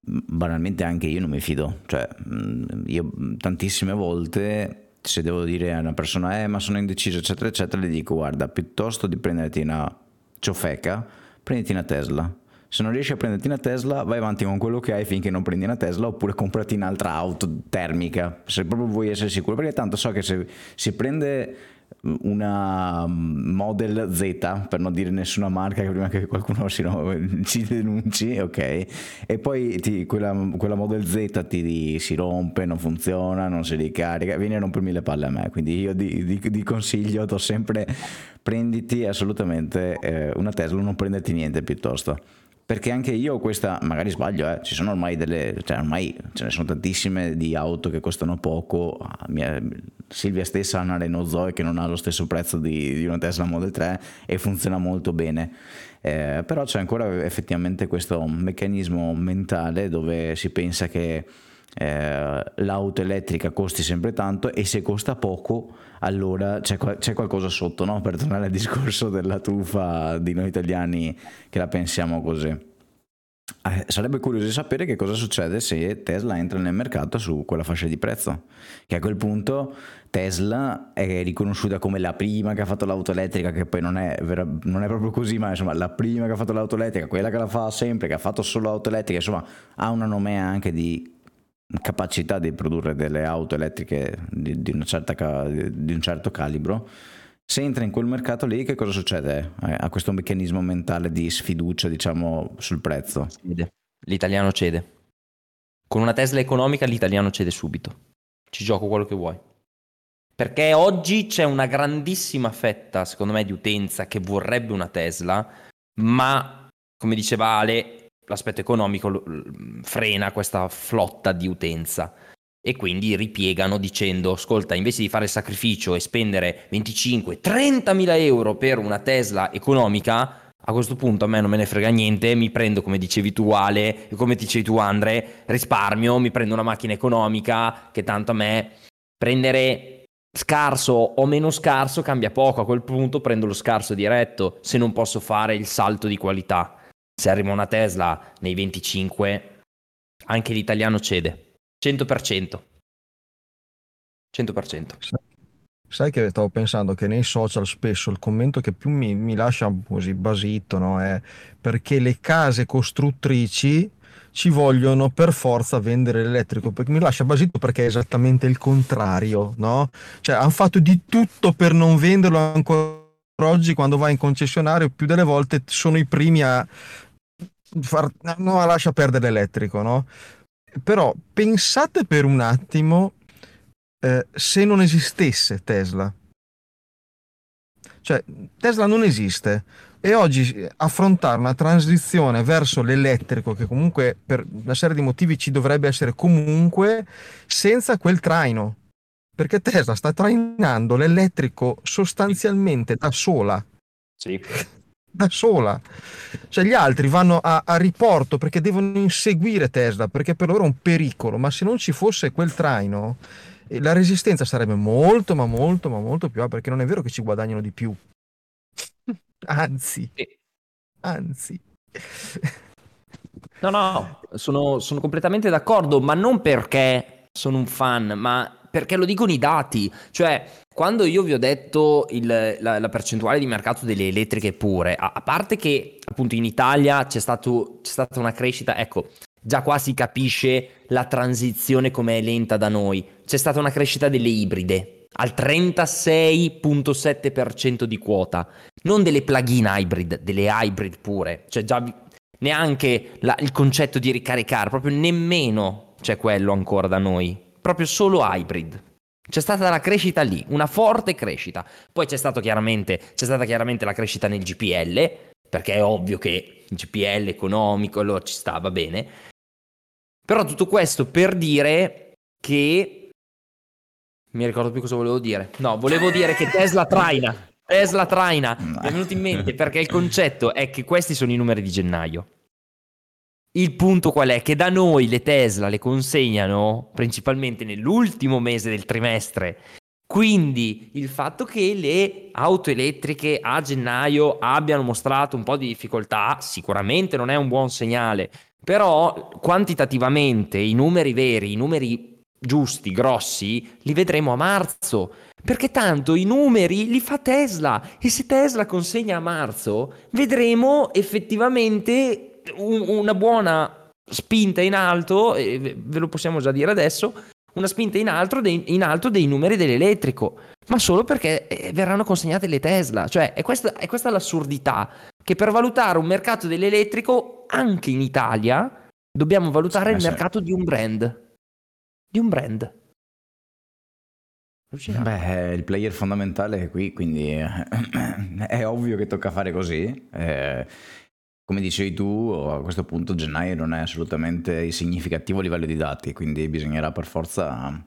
[SPEAKER 2] banalmente anche io non mi fido cioè mm, io tantissime volte se devo dire a una persona, eh, ma sono indeciso, eccetera, eccetera, gli dico, guarda, piuttosto di prenderti una ciofeca, prenditi una Tesla. Se non riesci a prenderti una Tesla, vai avanti con quello che hai finché non prendi una Tesla, oppure comprati un'altra auto termica, se proprio vuoi essere sicuro, perché tanto so che se si prende una Model Z, per non dire nessuna marca, prima che qualcuno si, no, (laughs) ci denunci, ok? E poi ti, quella, quella, Model Z ti, si rompe, non funziona, non si ricarica, vieni a rompermi le palle a me. Quindi io di, di, di consiglio do sempre prenditi assolutamente eh, una Tesla, non prenderti niente piuttosto perché anche io questa, magari sbaglio, eh, ci sono ormai delle, cioè ormai ce ne sono tantissime di auto che costano poco, mia, Silvia stessa ha una Renault Zoe che non ha lo stesso prezzo di, di una Tesla Model 3 e funziona molto bene, eh, però c'è ancora effettivamente questo meccanismo mentale dove si pensa che eh, l'auto elettrica costi sempre tanto e se costa poco allora c'è, c'è qualcosa sotto, no? per tornare al discorso della truffa di noi italiani che la pensiamo così. Eh, sarebbe curioso di sapere che cosa succede se Tesla entra nel mercato su quella fascia di prezzo, che a quel punto Tesla è riconosciuta come la prima che ha fatto l'auto elettrica, che poi non è, vera, non è proprio così, ma insomma la prima che ha fatto l'auto elettrica, quella che la fa sempre, che ha fatto solo auto elettriche, insomma ha una nomea anche di capacità di produrre delle auto elettriche di, di, certa, di, un certo calibro, se entra in quel mercato lì che cosa succede? Eh, ha questo meccanismo mentale di sfiducia diciamo sul prezzo.
[SPEAKER 1] Cede. L'italiano cede. Con una Tesla economica l'italiano cede subito. Ci gioco quello che vuoi. Perché oggi c'è una grandissima fetta, secondo me, di utenza che vorrebbe una Tesla, ma come diceva Ale, l'aspetto economico frena questa flotta di utenza. E quindi ripiegano dicendo ascolta invece di fare il sacrificio e spendere 25-30 mila euro per una Tesla economica a questo punto a me non me ne frega niente mi prendo come dicevi tu Ale come dicevi tu Andre risparmio mi prendo una macchina economica che tanto a me prendere scarso o meno scarso cambia poco. A quel punto prendo lo scarso diretto se non posso fare il salto di qualità se arriva una Tesla nei 25 anche l'italiano cede. 100%. 100%.
[SPEAKER 3] Sai che stavo pensando che nei social spesso il commento che più mi, mi lascia così basito no, è perché le case costruttrici ci vogliono per forza vendere l'elettrico, perché mi lascia basito perché è esattamente il contrario, no? Cioè hanno fatto di tutto per non venderlo ancora oggi quando vai in concessionario più delle volte sono i primi a far no, lascia perdere l'elettrico, no? Però pensate per un attimo eh, se non esistesse Tesla. Cioè, Tesla non esiste e oggi affrontare una transizione verso l'elettrico, che comunque per una serie di motivi ci dovrebbe essere comunque, senza quel traino. Perché Tesla sta trainando l'elettrico sostanzialmente da sola.
[SPEAKER 1] Sì.
[SPEAKER 3] Da sola. Cioè gli altri vanno a, a riporto perché devono inseguire Tesla, perché per loro è un pericolo, ma se non ci fosse quel traino la resistenza sarebbe molto, ma molto, ma molto più alta, perché non è vero che ci guadagnano di più. anzi, anzi.
[SPEAKER 1] No, no, sono, sono completamente d'accordo, ma non perché sono un fan, ma perché lo dicono i dati. Cioè, quando io vi ho detto il, la, la, percentuale di mercato delle elettriche pure, a, a parte che appunto in Italia c'è, stato, c'è stata una crescita, ecco, già qua si capisce la transizione come è lenta da noi. C'è stata una crescita delle ibride al 36.7% di quota, non delle plug-in hybrid, delle hybrid pure, cioè già neanche la, il concetto di ricaricare, proprio nemmeno c'è quello ancora da noi, proprio solo hybrid. C'è stata la crescita lì, una forte crescita. Poi c'è, stato chiaramente, c'è stata chiaramente la crescita nel GPL, perché è ovvio che il GPL economico, allora ci sta, va bene. Però tutto questo per dire che... Mi ricordo più cosa volevo dire. No, volevo dire che Tesla traina. Tesla traina. Mi è venuto in mente perché il concetto è che questi sono i numeri di gennaio. Il punto qual è? Che da noi le Tesla le consegnano principalmente nell'ultimo mese del trimestre. Quindi il fatto che le auto elettriche a gennaio abbiano mostrato un po' di difficoltà sicuramente non è un buon segnale. Però quantitativamente i numeri veri, i numeri giusti, grossi, li vedremo a marzo. Perché tanto i numeri li fa Tesla e se Tesla consegna a marzo vedremo effettivamente una buona spinta in alto, ve lo possiamo già dire adesso, una spinta in alto, dei, in alto dei numeri dell'elettrico, ma solo perché eh, verranno consegnate le Tesla. Cioè, è questa, è questa l'assurdità, che per valutare un mercato dell'elettrico, anche in Italia, dobbiamo valutare sì, il sì. mercato di un brand. Di un brand.
[SPEAKER 2] Beh, il player fondamentale è qui, quindi (clears throat) è ovvio che tocca fare così. Eh, come dicevi tu, a questo punto gennaio non è assolutamente significativo a livello di dati, quindi bisognerà per forza...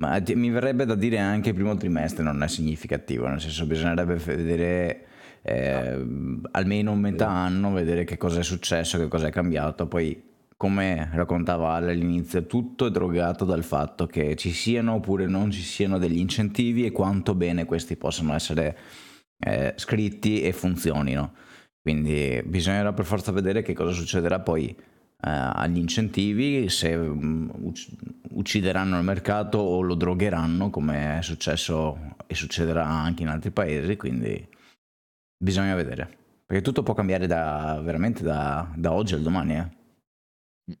[SPEAKER 2] Ma mi verrebbe da dire anche il primo trimestre non è significativo, nel senso bisognerebbe vedere eh, almeno metà anno, vedere che cosa è successo, che cosa è cambiato, poi come raccontava Ale all'inizio, tutto è drogato dal fatto che ci siano oppure non ci siano degli incentivi e quanto bene questi possano essere eh, scritti e funzionino. Quindi bisognerà per forza vedere che cosa succederà poi eh, agli incentivi, se um, uccideranno il mercato o lo drogheranno come è successo e succederà anche in altri paesi, quindi bisogna vedere. Perché tutto può cambiare da, veramente da, da oggi al domani. Eh.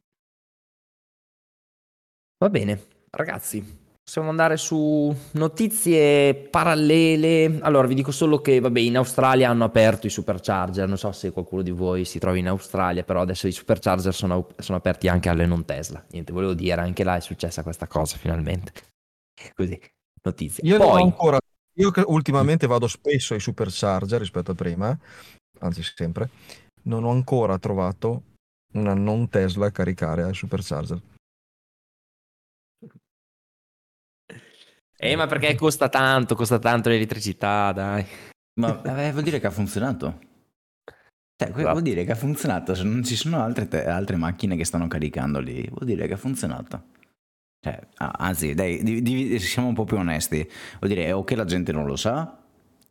[SPEAKER 1] Va bene, ragazzi, Possiamo andare su notizie parallele. Allora, vi dico solo che, vabbè, in Australia hanno aperto i supercharger. Non so se qualcuno di voi si trova in Australia, però adesso i supercharger sono, sono aperti anche alle non Tesla. Niente, volevo dire, anche là è successa questa cosa finalmente. (laughs) Così, notizie.
[SPEAKER 3] Io Poi... ancora. Io che ultimamente vado spesso ai supercharger rispetto a prima, anzi sempre, non ho ancora trovato una non Tesla a caricare al supercharger.
[SPEAKER 1] Eh, ma perché costa tanto, costa tanto l'elettricità, dai.
[SPEAKER 2] Ma (laughs) eh, vuol dire che ha funzionato. Cioè, esatto. vuol dire che ha funzionato, se non ci sono altre, te- altre, macchine che stanno caricando lì, vuol dire che ha funzionato. Cioè, anzi, dai, di- di- siamo un po' più onesti. Vuol dire o che la gente non lo sa,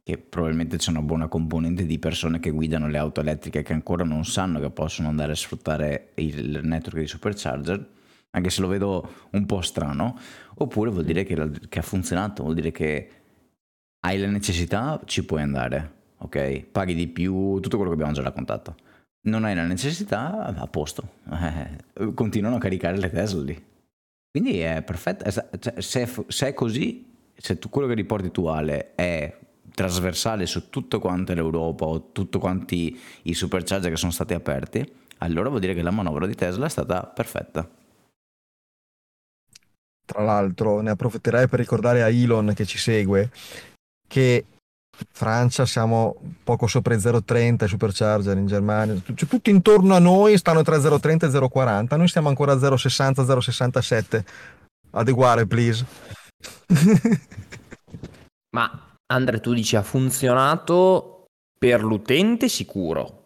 [SPEAKER 2] che probabilmente c'è una buona componente di persone che guidano le auto elettriche che ancora non sanno che possono andare a sfruttare il network di supercharger, anche se lo vedo un po' strano, oppure vuol dire che, che ha funzionato, vuol dire che hai la necessità, ci puoi andare, ok? Paghi di più, tutto quello che abbiamo già raccontato. Non hai la necessità, a posto. Eh, continuano a caricare le Tesla lì. Quindi è perfetto. Cioè, se, se, è così, se tu, quello che riporti tu Ale è trasversale su tutto quanto l'Europa o tutti quanti i supercharger che sono stati aperti, allora vuol dire che la manovra di Tesla è stata perfetta.
[SPEAKER 3] Tra l'altro, ne approfitterei per ricordare a Elon che ci segue che in Francia siamo poco sopra i 0,30 supercharger in Germania, cioè, tutti intorno a noi stanno tra 0,30 e 0,40, noi stiamo ancora a 0,60, 0,67. Adeguare, please. (laughs)
[SPEAKER 1] Ma Andre, tu dici ha funzionato per l'utente sicuro.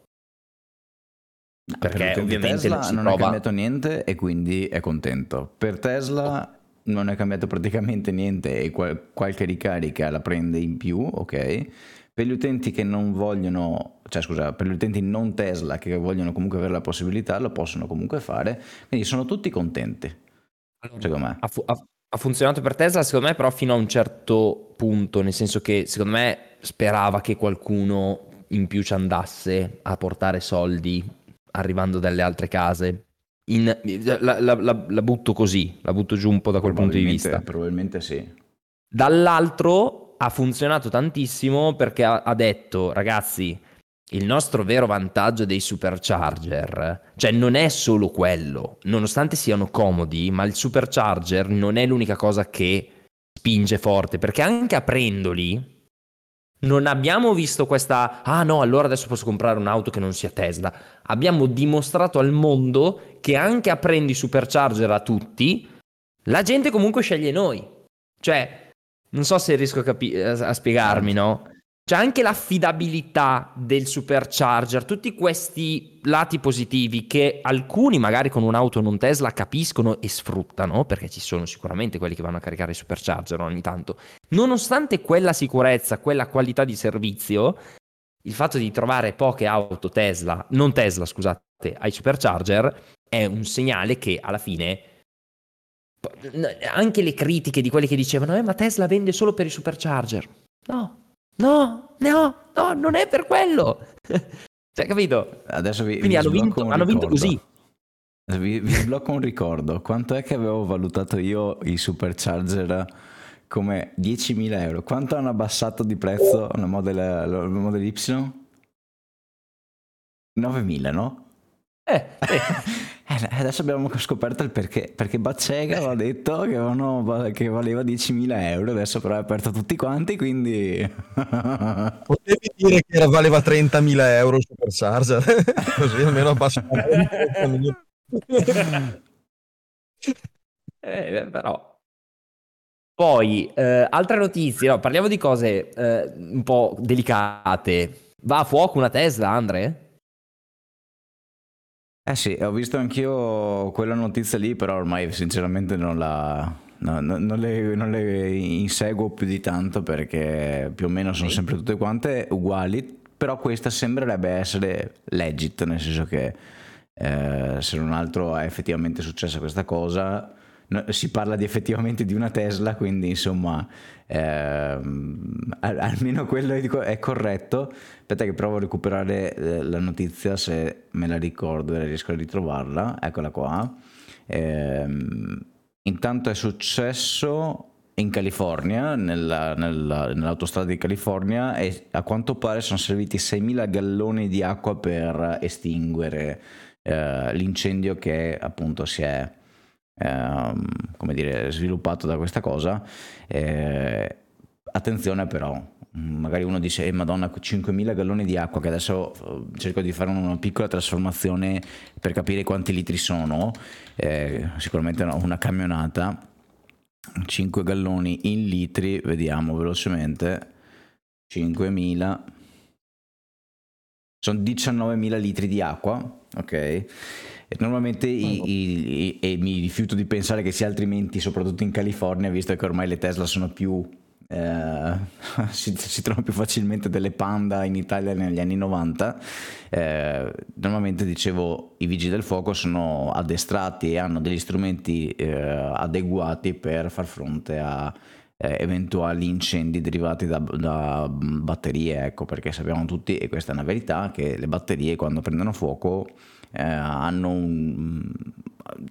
[SPEAKER 2] Perché per ovviamente Tesla non, non trova... è cambiato niente e quindi è contento. Per Tesla non è cambiato praticamente niente e qual- qualche ricarica la prende in più, ok? Per gli utenti che non vogliono, cioè scusa, per gli utenti non Tesla che vogliono comunque avere la possibilità, lo possono comunque fare, quindi sono tutti contenti. secondo me.
[SPEAKER 1] Ha, fu- ha funzionato per Tesla, secondo me, però fino a un certo punto, nel senso che secondo me sperava che qualcuno in più ci andasse a portare soldi arrivando dalle altre case in, la, la, la, la, butto così, la butto giù un po' da quel punto di vista.
[SPEAKER 2] Probabilmente sì.
[SPEAKER 1] Dall'altro ha funzionato tantissimo perché ha, ha detto, ragazzi, il nostro vero vantaggio dei supercharger, cioè non è solo quello, nonostante siano comodi, ma il supercharger non è l'unica cosa che spinge forte, perché anche aprendoli non abbiamo visto questa, ah no, allora adesso posso comprare un'auto che non sia Tesla. Abbiamo dimostrato al mondo che anche aprendo i supercharger a tutti, la gente comunque sceglie noi. Cioè, non so se riesco a, capi- a spiegarmi, no? C'è anche l'affidabilità del supercharger, tutti questi lati positivi che alcuni magari con un'auto non Tesla capiscono e sfruttano, perché ci sono sicuramente quelli che vanno a caricare i supercharger ogni tanto. Nonostante quella sicurezza, quella qualità di servizio, il fatto di trovare poche auto Tesla, non Tesla scusate, ai supercharger è un segnale che alla fine anche le critiche di quelli che dicevano eh ma Tesla vende solo per i supercharger. No, No, no, no, non è per quello. (laughs) cioè, capito?
[SPEAKER 2] Adesso vi,
[SPEAKER 1] Quindi
[SPEAKER 2] vi
[SPEAKER 1] hanno, vinto, hanno vinto così.
[SPEAKER 2] Vi, vi sblocco un ricordo. Quanto è che avevo valutato io i supercharger come 10.000 euro? Quanto hanno abbassato di prezzo la Model, la Model Y? 9.000, no?
[SPEAKER 1] Eh, (laughs) eh.
[SPEAKER 2] Adesso abbiamo scoperto il perché. Perché Baccega aveva detto che, avevano, che valeva 10.000 euro, adesso però è aperto tutti quanti, quindi... (laughs)
[SPEAKER 3] Potevi dire che valeva 30.000 euro il supercharger, (laughs) così almeno abbassano.
[SPEAKER 1] eh, però... Poi, eh, altre notizie, no, parliamo di cose eh, un po' delicate. Va a fuoco una Tesla, Andre?
[SPEAKER 2] Eh sì, ho visto anch'io quella notizia lì, però ormai sinceramente non la, no, no, non, le, non, le, inseguo più di tanto perché più o meno sono sì. sempre tutte quante uguali, però questa sembrerebbe essere legit, nel senso che eh, se non altro è effettivamente successa questa cosa, no, si parla di effettivamente di una Tesla, quindi insomma ehm, almeno quello è corretto. Aspetta che provo a recuperare eh, la notizia se me la ricordo e riesco a ritrovarla. Eccola qua. Ehm, intanto è successo in California, nella, nella, nell'autostrada di California, e a quanto pare sono serviti 6.000 galloni di acqua per estinguere eh, l'incendio che appunto si è ehm, come dire, sviluppato da questa cosa. Eh, attenzione però, magari uno dice eh, madonna 5.000 galloni di acqua che adesso eh, cerco di fare una piccola trasformazione per capire quanti litri sono eh, sicuramente no, una camionata 5 galloni in litri vediamo velocemente 5.000 sono 19.000 litri di acqua ok normalmente i, i, i, e mi rifiuto di pensare che sia altrimenti, soprattutto in California, visto che ormai le Tesla sono più eh, (laughs) si, si trovano più facilmente delle panda in Italia negli anni 90. Eh, normalmente dicevo i vigili del fuoco sono addestrati e hanno degli strumenti eh, adeguati per far fronte a eh, eventuali incendi derivati da, da, batterie, ecco perché sappiamo tutti, e questa è una verità, che le batterie quando prendono fuoco eh, un,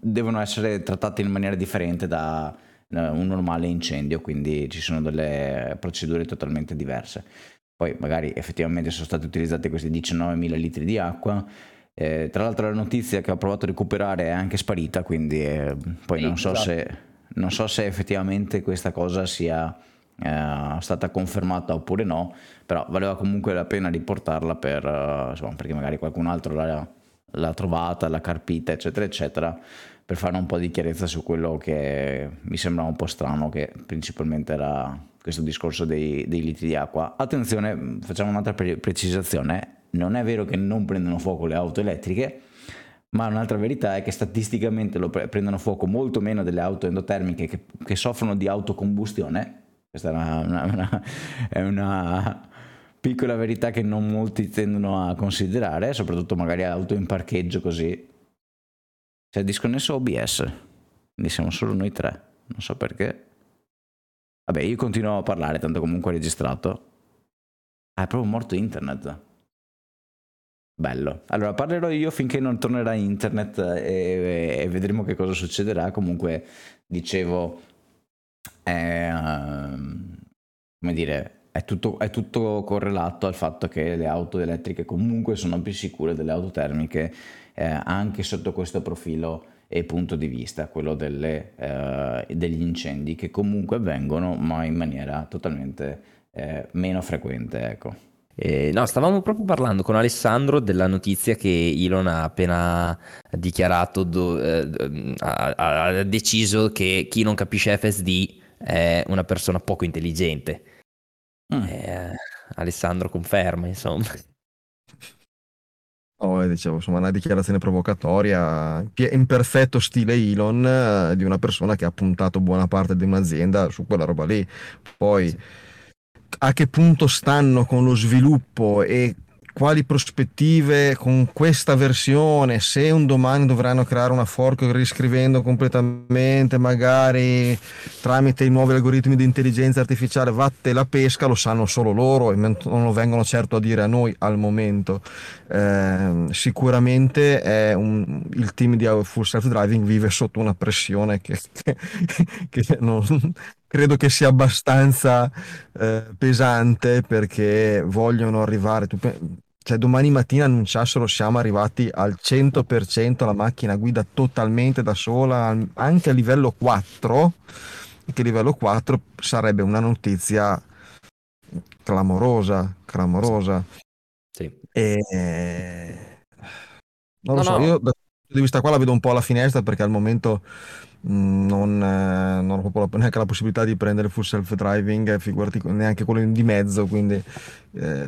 [SPEAKER 2] devono essere trattate in maniera differente da eh, un normale incendio, quindi ci sono delle procedure totalmente diverse. Poi magari effettivamente sono stati utilizzati questi 19.000 litri di acqua. Eh, tra l'altro la notizia che ho provato a recuperare è anche sparita, quindi eh, poi sì, non, so esatto. se, non, so se, effettivamente questa cosa sia eh, stata confermata oppure no, però valeva comunque la pena riportarla per, uh, insomma, perché magari qualcun altro l'ha, l'ha trovata, l'ha carpita, eccetera, eccetera per fare un po' di chiarezza su quello che mi sembrava un po' strano, che principalmente era questo discorso dei, dei litri di acqua. Attenzione, facciamo un'altra pre- precisazione, non è vero che non prendono fuoco le auto elettriche, ma un'altra verità è che statisticamente lo pre- prendono fuoco molto meno delle auto endotermiche che, che soffrono di autocombustione. Questa è una, una, una, è una piccola verità che non molti tendono a considerare, soprattutto magari auto in parcheggio così si è disconnesso OBS, quindi siamo solo noi tre, non so perché. Vabbè, io continuo a parlare, tanto comunque registrato. Ah, è proprio morto internet. Bello. Allora parlerò io finché non tornerà internet e, e vedremo che cosa succederà. Comunque, dicevo, uh, come dire, è tutto, è tutto correlato al fatto che le auto elettriche comunque sono più sicure delle auto termiche eh, anche sotto questo profilo e punto di vista, quello delle, eh, degli incendi che comunque avvengono ma in maniera totalmente eh, meno frequente. Ecco.
[SPEAKER 1] Eh, no, stavamo proprio parlando con Alessandro della notizia che Elon ha appena dichiarato, do, eh, ha, ha, deciso che chi non capisce FSD è una persona poco intelligente. Mm. Eh, Alessandro conferma, insomma. (laughs)
[SPEAKER 3] Oh, dicevo, insomma, una dichiarazione provocatoria in perfetto stile Elon eh, di una persona che ha puntato buona parte di un'azienda su quella roba lì. Poi a che punto stanno con lo sviluppo e quali prospettive con questa versione, se un domani dovranno creare una fork riscrivendo completamente, magari tramite i nuovi algoritmi di intelligenza artificiale, vatte la pesca, lo sanno solo loro e non lo vengono certo a dire a noi al momento. Eh, sicuramente un, il team di Full Self Driving vive sotto una pressione che, che, (laughs) che non, credo che sia abbastanza eh, pesante perché vogliono arrivare. Tu, cioè, domani mattina annunciassero siamo arrivati al 100%, la macchina guida totalmente da sola, anche a livello 4, che livello 4 sarebbe una notizia clamorosa, clamorosa.
[SPEAKER 1] Sì.
[SPEAKER 3] E... Non lo no, so, no. io da questo punto di vista qua la vedo un po' alla finestra perché al momento non, eh, non ho proprio neanche la possibilità di prendere full self driving, figurati neanche quello di mezzo, quindi eh,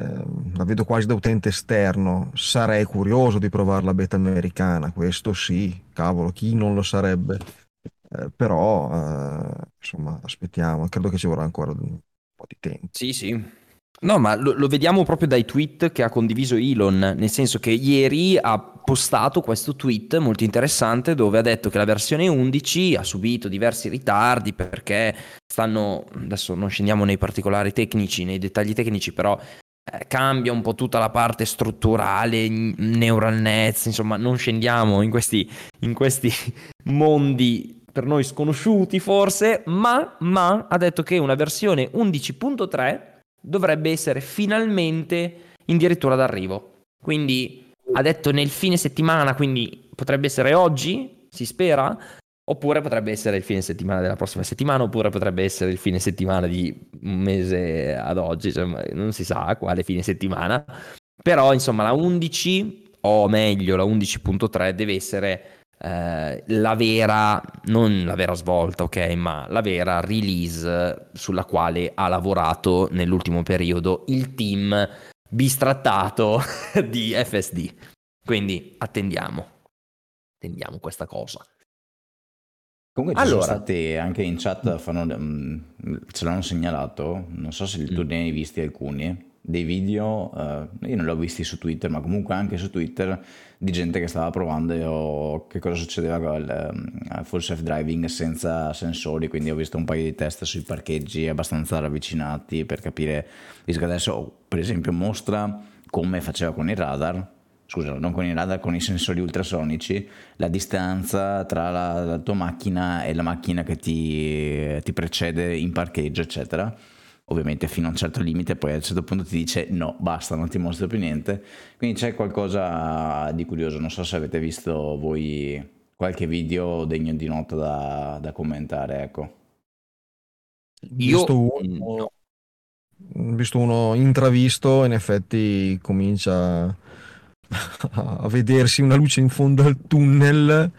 [SPEAKER 3] la vedo quasi da utente esterno. Sarei curioso di provare la beta americana, questo sì, cavolo, chi non lo sarebbe? Eh, però, eh, insomma, aspettiamo, credo che ci vorrà ancora un po' di tempo.
[SPEAKER 1] Sì, sì. No, ma lo, lo, vediamo proprio dai tweet che ha condiviso Elon, nel senso che ieri ha postato questo tweet molto interessante dove ha detto che la versione 11 ha subito diversi ritardi perché stanno, adesso non scendiamo nei particolari tecnici, nei dettagli tecnici, però eh, cambia un po' tutta la parte strutturale, neural nets, insomma non scendiamo in questi, in questi (laughs) mondi per noi sconosciuti forse, ma, ma ha detto che una versione 11.3 dovrebbe essere finalmente addirittura d'arrivo. Quindi ha detto nel fine settimana, quindi potrebbe essere oggi, si spera, oppure potrebbe essere il fine settimana della prossima settimana, oppure potrebbe essere il fine settimana di un mese ad oggi, cioè, non si sa quale fine settimana. Però insomma la 11, o meglio la 11.3 deve essere eh, la vera, non la vera svolta, ok, ma la vera release sulla quale ha lavorato nell'ultimo periodo il team bistrattato (laughs) di FSD. Quindi attendiamo, attendiamo questa cosa.
[SPEAKER 2] Comunque ci allora, sono stati anche in chat, fanno, mm, ce l'hanno segnalato, non so se tu ne hai visti alcuni, dei video, eh, io non li ho visti su Twitter, ma comunque anche su Twitter, di gente che stava provando che cosa succedeva con il full self driving senza sensori, quindi ho visto un paio di test sui parcheggi abbastanza ravvicinati per capire, visto che adesso per esempio mostra come faceva con il radar, scusa, non con il radar, con i sensori ultrasonici, la distanza tra la, la tua macchina e la macchina che ti, ti, precede in parcheggio, eccetera. Ovviamente fino a un certo limite, poi a un certo punto ti dice no, basta, non ti mostro più niente. Quindi c'è qualcosa di curioso, non so se avete visto voi qualche video degno di nota da, da commentare, ecco.
[SPEAKER 3] Io visto uno, visto uno intravisto, in effetti comincia (laughs) a vedersi una luce in fondo al tunnel.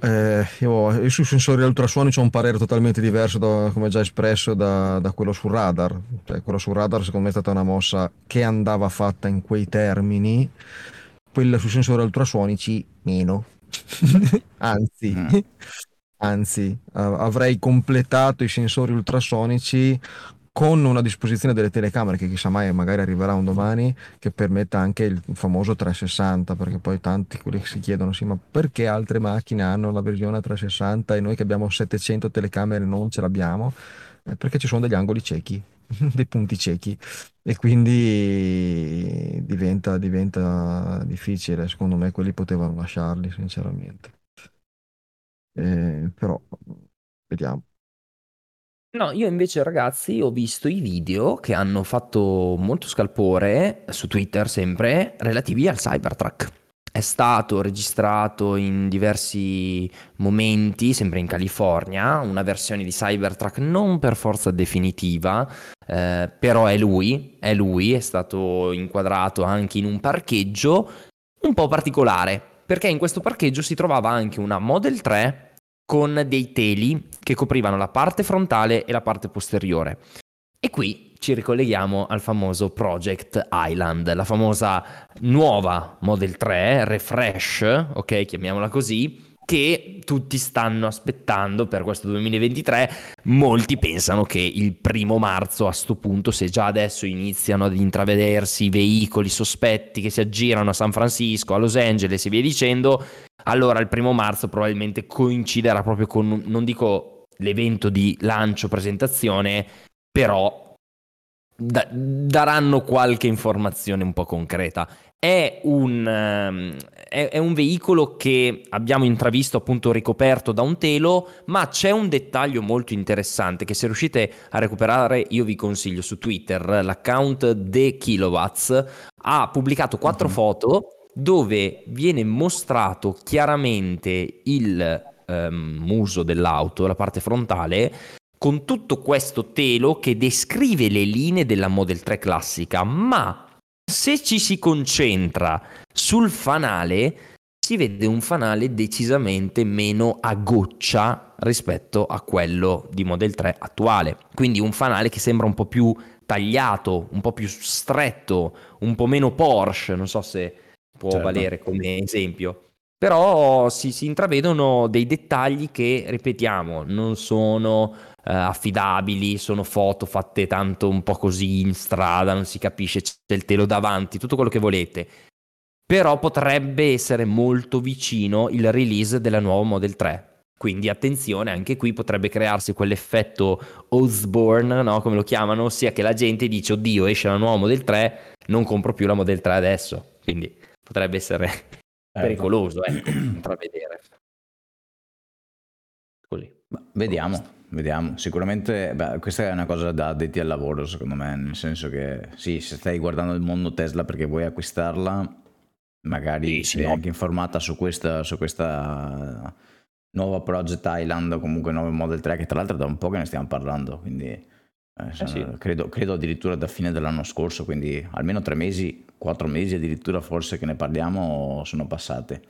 [SPEAKER 3] Eh, io, io, sui sensori ultrasuonici ho un parere totalmente diverso, da, come già espresso, da, da, quello sul radar. Cioè, quello sul radar, secondo me, è stata una mossa che andava fatta in quei termini. Quella sui sensori ultrasuonici, meno. (laughs) anzi, mm. anzi, avrei completato i sensori ultrasonici con una disposizione delle telecamere che chissà mai magari arriverà un domani che permetta anche il famoso 360 perché poi tanti quelli si chiedono sì ma perché altre macchine hanno la versione 360 e noi che abbiamo 700 telecamere non ce l'abbiamo? Eh, perché ci sono degli angoli ciechi (laughs) dei punti ciechi. E quindi diventa, diventa difficile secondo me quelli potevano lasciarli sinceramente. Eh, però vediamo
[SPEAKER 1] No, io invece ragazzi ho visto i video che hanno fatto molto scalpore su Twitter sempre relativi al Cybertruck. È stato registrato in diversi momenti, sempre in California, una versione di Cybertruck non per forza definitiva, eh, però è lui, è lui, è stato inquadrato anche in un parcheggio un po' particolare, perché in questo parcheggio si trovava anche una Model 3 con dei teli che coprivano la parte frontale e la parte posteriore. E qui ci ricolleghiamo al famoso Project Island, la famosa nuova Model 3, refresh, ok, chiamiamola così, che tutti stanno aspettando per questo 2023. Molti pensano che il primo marzo a sto punto, se già adesso iniziano ad intravedersi i veicoli sospetti che si aggirano a San Francisco, a Los Angeles e via dicendo, allora il primo marzo probabilmente coinciderà proprio con, non dico l'evento di lancio presentazione, però da- daranno qualche informazione un po' concreta. È un, um, è, è un, veicolo che abbiamo intravisto appunto ricoperto da un telo, ma c'è un dettaglio molto interessante che se riuscite a recuperare io vi consiglio su Twitter, l'account The Kilowatts ha pubblicato quattro mm-hmm. foto dove viene mostrato chiaramente il um, muso dell'auto, la parte frontale, con tutto questo telo che descrive le linee della Model 3 classica, ma se ci si concentra sul fanale, si vede un fanale decisamente meno a goccia rispetto a quello di Model 3 attuale. Quindi un fanale che sembra un po' più tagliato, un po' più stretto, un po' meno Porsche, non so se può certo. valere come esempio. Però si, si, intravedono dei dettagli che, ripetiamo, non sono affidabili, sono foto fatte tanto un po' così in strada, non si capisce, c'è il telo davanti, tutto quello che volete. Però potrebbe essere molto vicino il release della nuova Model 3. Quindi attenzione, anche qui potrebbe crearsi quell'effetto Osborne, no? come lo chiamano, ossia che la gente dice oddio esce la nuova Model 3, non compro più la Model 3 adesso. Quindi potrebbe essere certo. pericoloso, ecco, (clears throat) intravedere.
[SPEAKER 2] Così. vediamo, vediamo. Sicuramente beh, questa è una cosa da addetti al lavoro, secondo me, nel senso che sì, se stai guardando il mondo Tesla perché vuoi acquistarla, magari sì, sei no. anche informata su questa, su questa nuova Project Island o comunque nuovo Model 3, che tra l'altro da un po' che ne stiamo parlando, quindi eh, eh sì. credo, credo addirittura da fine dell'anno scorso, quindi almeno tre mesi quattro mesi addirittura forse che ne parliamo sono passate.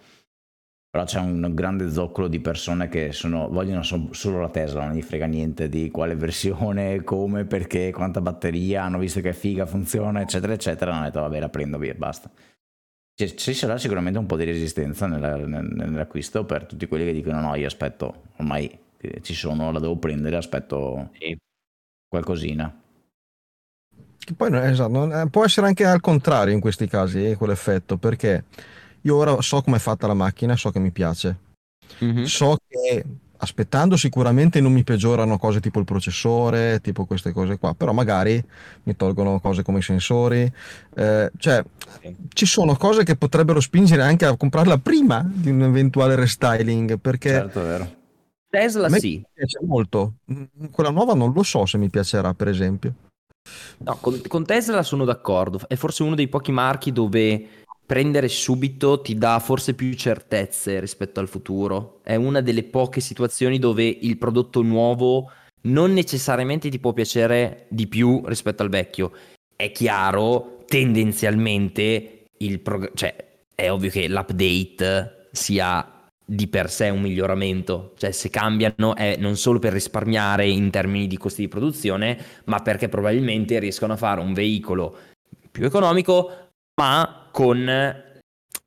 [SPEAKER 2] Però c'è un grande zoccolo di persone che sono, vogliono solo la Tesla, non gli frega niente di quale versione, come, perché, quanta batteria, hanno visto che è figa, funziona, eccetera, eccetera. Hanno detto vabbè la prendo via, basta. ci sarà sicuramente un po' di resistenza nella, nell'acquisto per tutti quelli che dicono no, io aspetto, ormai ci sono, la devo prendere, aspetto sì. qualcosina.
[SPEAKER 3] Che poi esatto, può essere anche al contrario in questi casi, eh, quell'effetto, perché io ora so come è fatta la macchina, so che mi piace. Mm-hmm. So che aspettando sicuramente non mi peggiorano cose tipo il processore, tipo queste cose qua, però magari mi tolgono cose come i sensori, eh, cioè ci sono cose che potrebbero spingere anche a comprarla prima di un eventuale restyling, perché
[SPEAKER 2] certo, vero.
[SPEAKER 1] Tesla sì.
[SPEAKER 3] Mi piace molto, quella nuova non lo so se mi piacerà per esempio.
[SPEAKER 1] No, con, con Tesla sono d'accordo, è forse uno dei pochi marchi dove prendere subito ti dà forse più certezze rispetto al futuro. È una delle poche situazioni dove il prodotto nuovo non necessariamente ti può piacere di più rispetto al vecchio. È chiaro, tendenzialmente, il prog- cioè, è ovvio che l'update sia di per sé un miglioramento, cioè se cambiano è non solo per risparmiare in termini di costi di produzione, ma perché probabilmente riescono a fare un veicolo più economico, ma con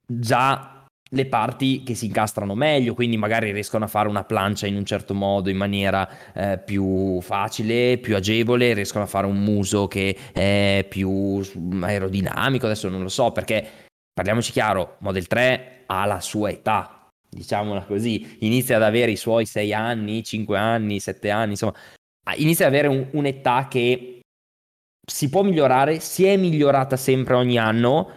[SPEAKER 1] già le parti che si incastrano meglio, quindi magari riescono a fare una plancia in un certo modo, in maniera eh, più facile, più agevole, riescono a fare un muso che è più aerodinamico, adesso non lo so, perché parliamoci chiaro, Model 3 ha la sua età, diciamola così, inizia ad avere i suoi 6 anni, 5 anni, 7 anni, insomma, inizia ad avere un, un'età che si può migliorare, si è migliorata sempre ogni anno,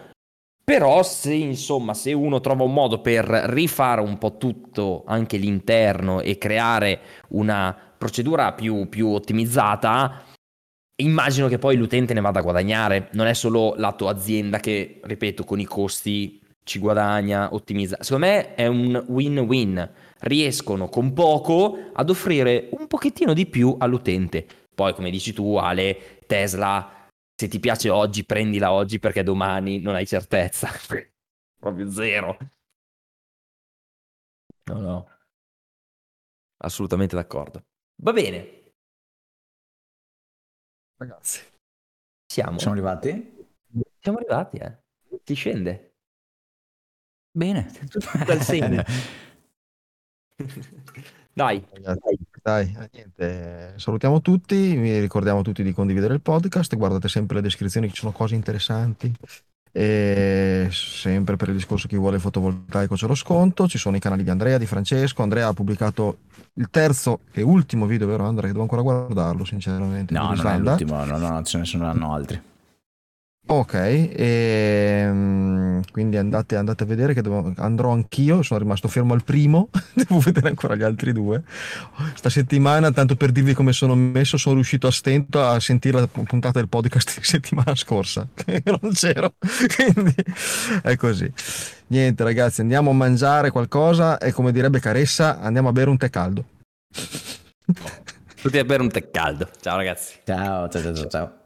[SPEAKER 1] però se insomma, se uno trova un modo per rifare un po' tutto, anche l'interno, e creare una procedura più, più ottimizzata, immagino che poi l'utente ne vada a guadagnare. Non è solo lato azienda che, ripeto, con i costi ci guadagna, ottimizza. Secondo me è un win-win. Riescono con poco ad offrire un pochettino di più all'utente. Poi, come dici tu, Ale, Tesla se ti piace oggi, prendila oggi perché domani non hai certezza. (laughs) Proprio zero. No, no. Assolutamente d'accordo. Va bene.
[SPEAKER 3] Ragazzi.
[SPEAKER 2] Siamo. Siamo arrivati?
[SPEAKER 1] Siamo arrivati, eh. Si scende.
[SPEAKER 2] Bene.
[SPEAKER 1] Tutto dal segno. (laughs) Dai.
[SPEAKER 3] Dai, dai, eh, niente. Salutiamo tutti, vi ricordiamo tutti di condividere il podcast, guardate sempre le descrizioni, ci sono cose interessanti. E sempre per il discorso chi vuole fotovoltaico c'è lo sconto, ci sono i canali di Andrea, di Francesco. Andrea ha pubblicato il terzo e ultimo video, vero Andrea? Devo ancora guardarlo, sinceramente.
[SPEAKER 2] No, non è l'ultimo, no, no, ce ne saranno altri.
[SPEAKER 3] Ok, e, ehm, quindi andate, andate a vedere che devo, andrò anch'io, sono rimasto fermo al primo, (laughs) devo vedere ancora gli altri due. Sta settimana, tanto per dirvi come sono messo, sono riuscito a stento a sentire la puntata del podcast di (laughs) settimana scorsa, (laughs) che non c'ero, quindi è così. Niente ragazzi, andiamo a mangiare qualcosa e come direbbe Caressa, andiamo a bere un tè caldo.
[SPEAKER 1] Tutti a bere un tè caldo. Ciao ragazzi.
[SPEAKER 2] Ciao, ciao, ciao, ciao.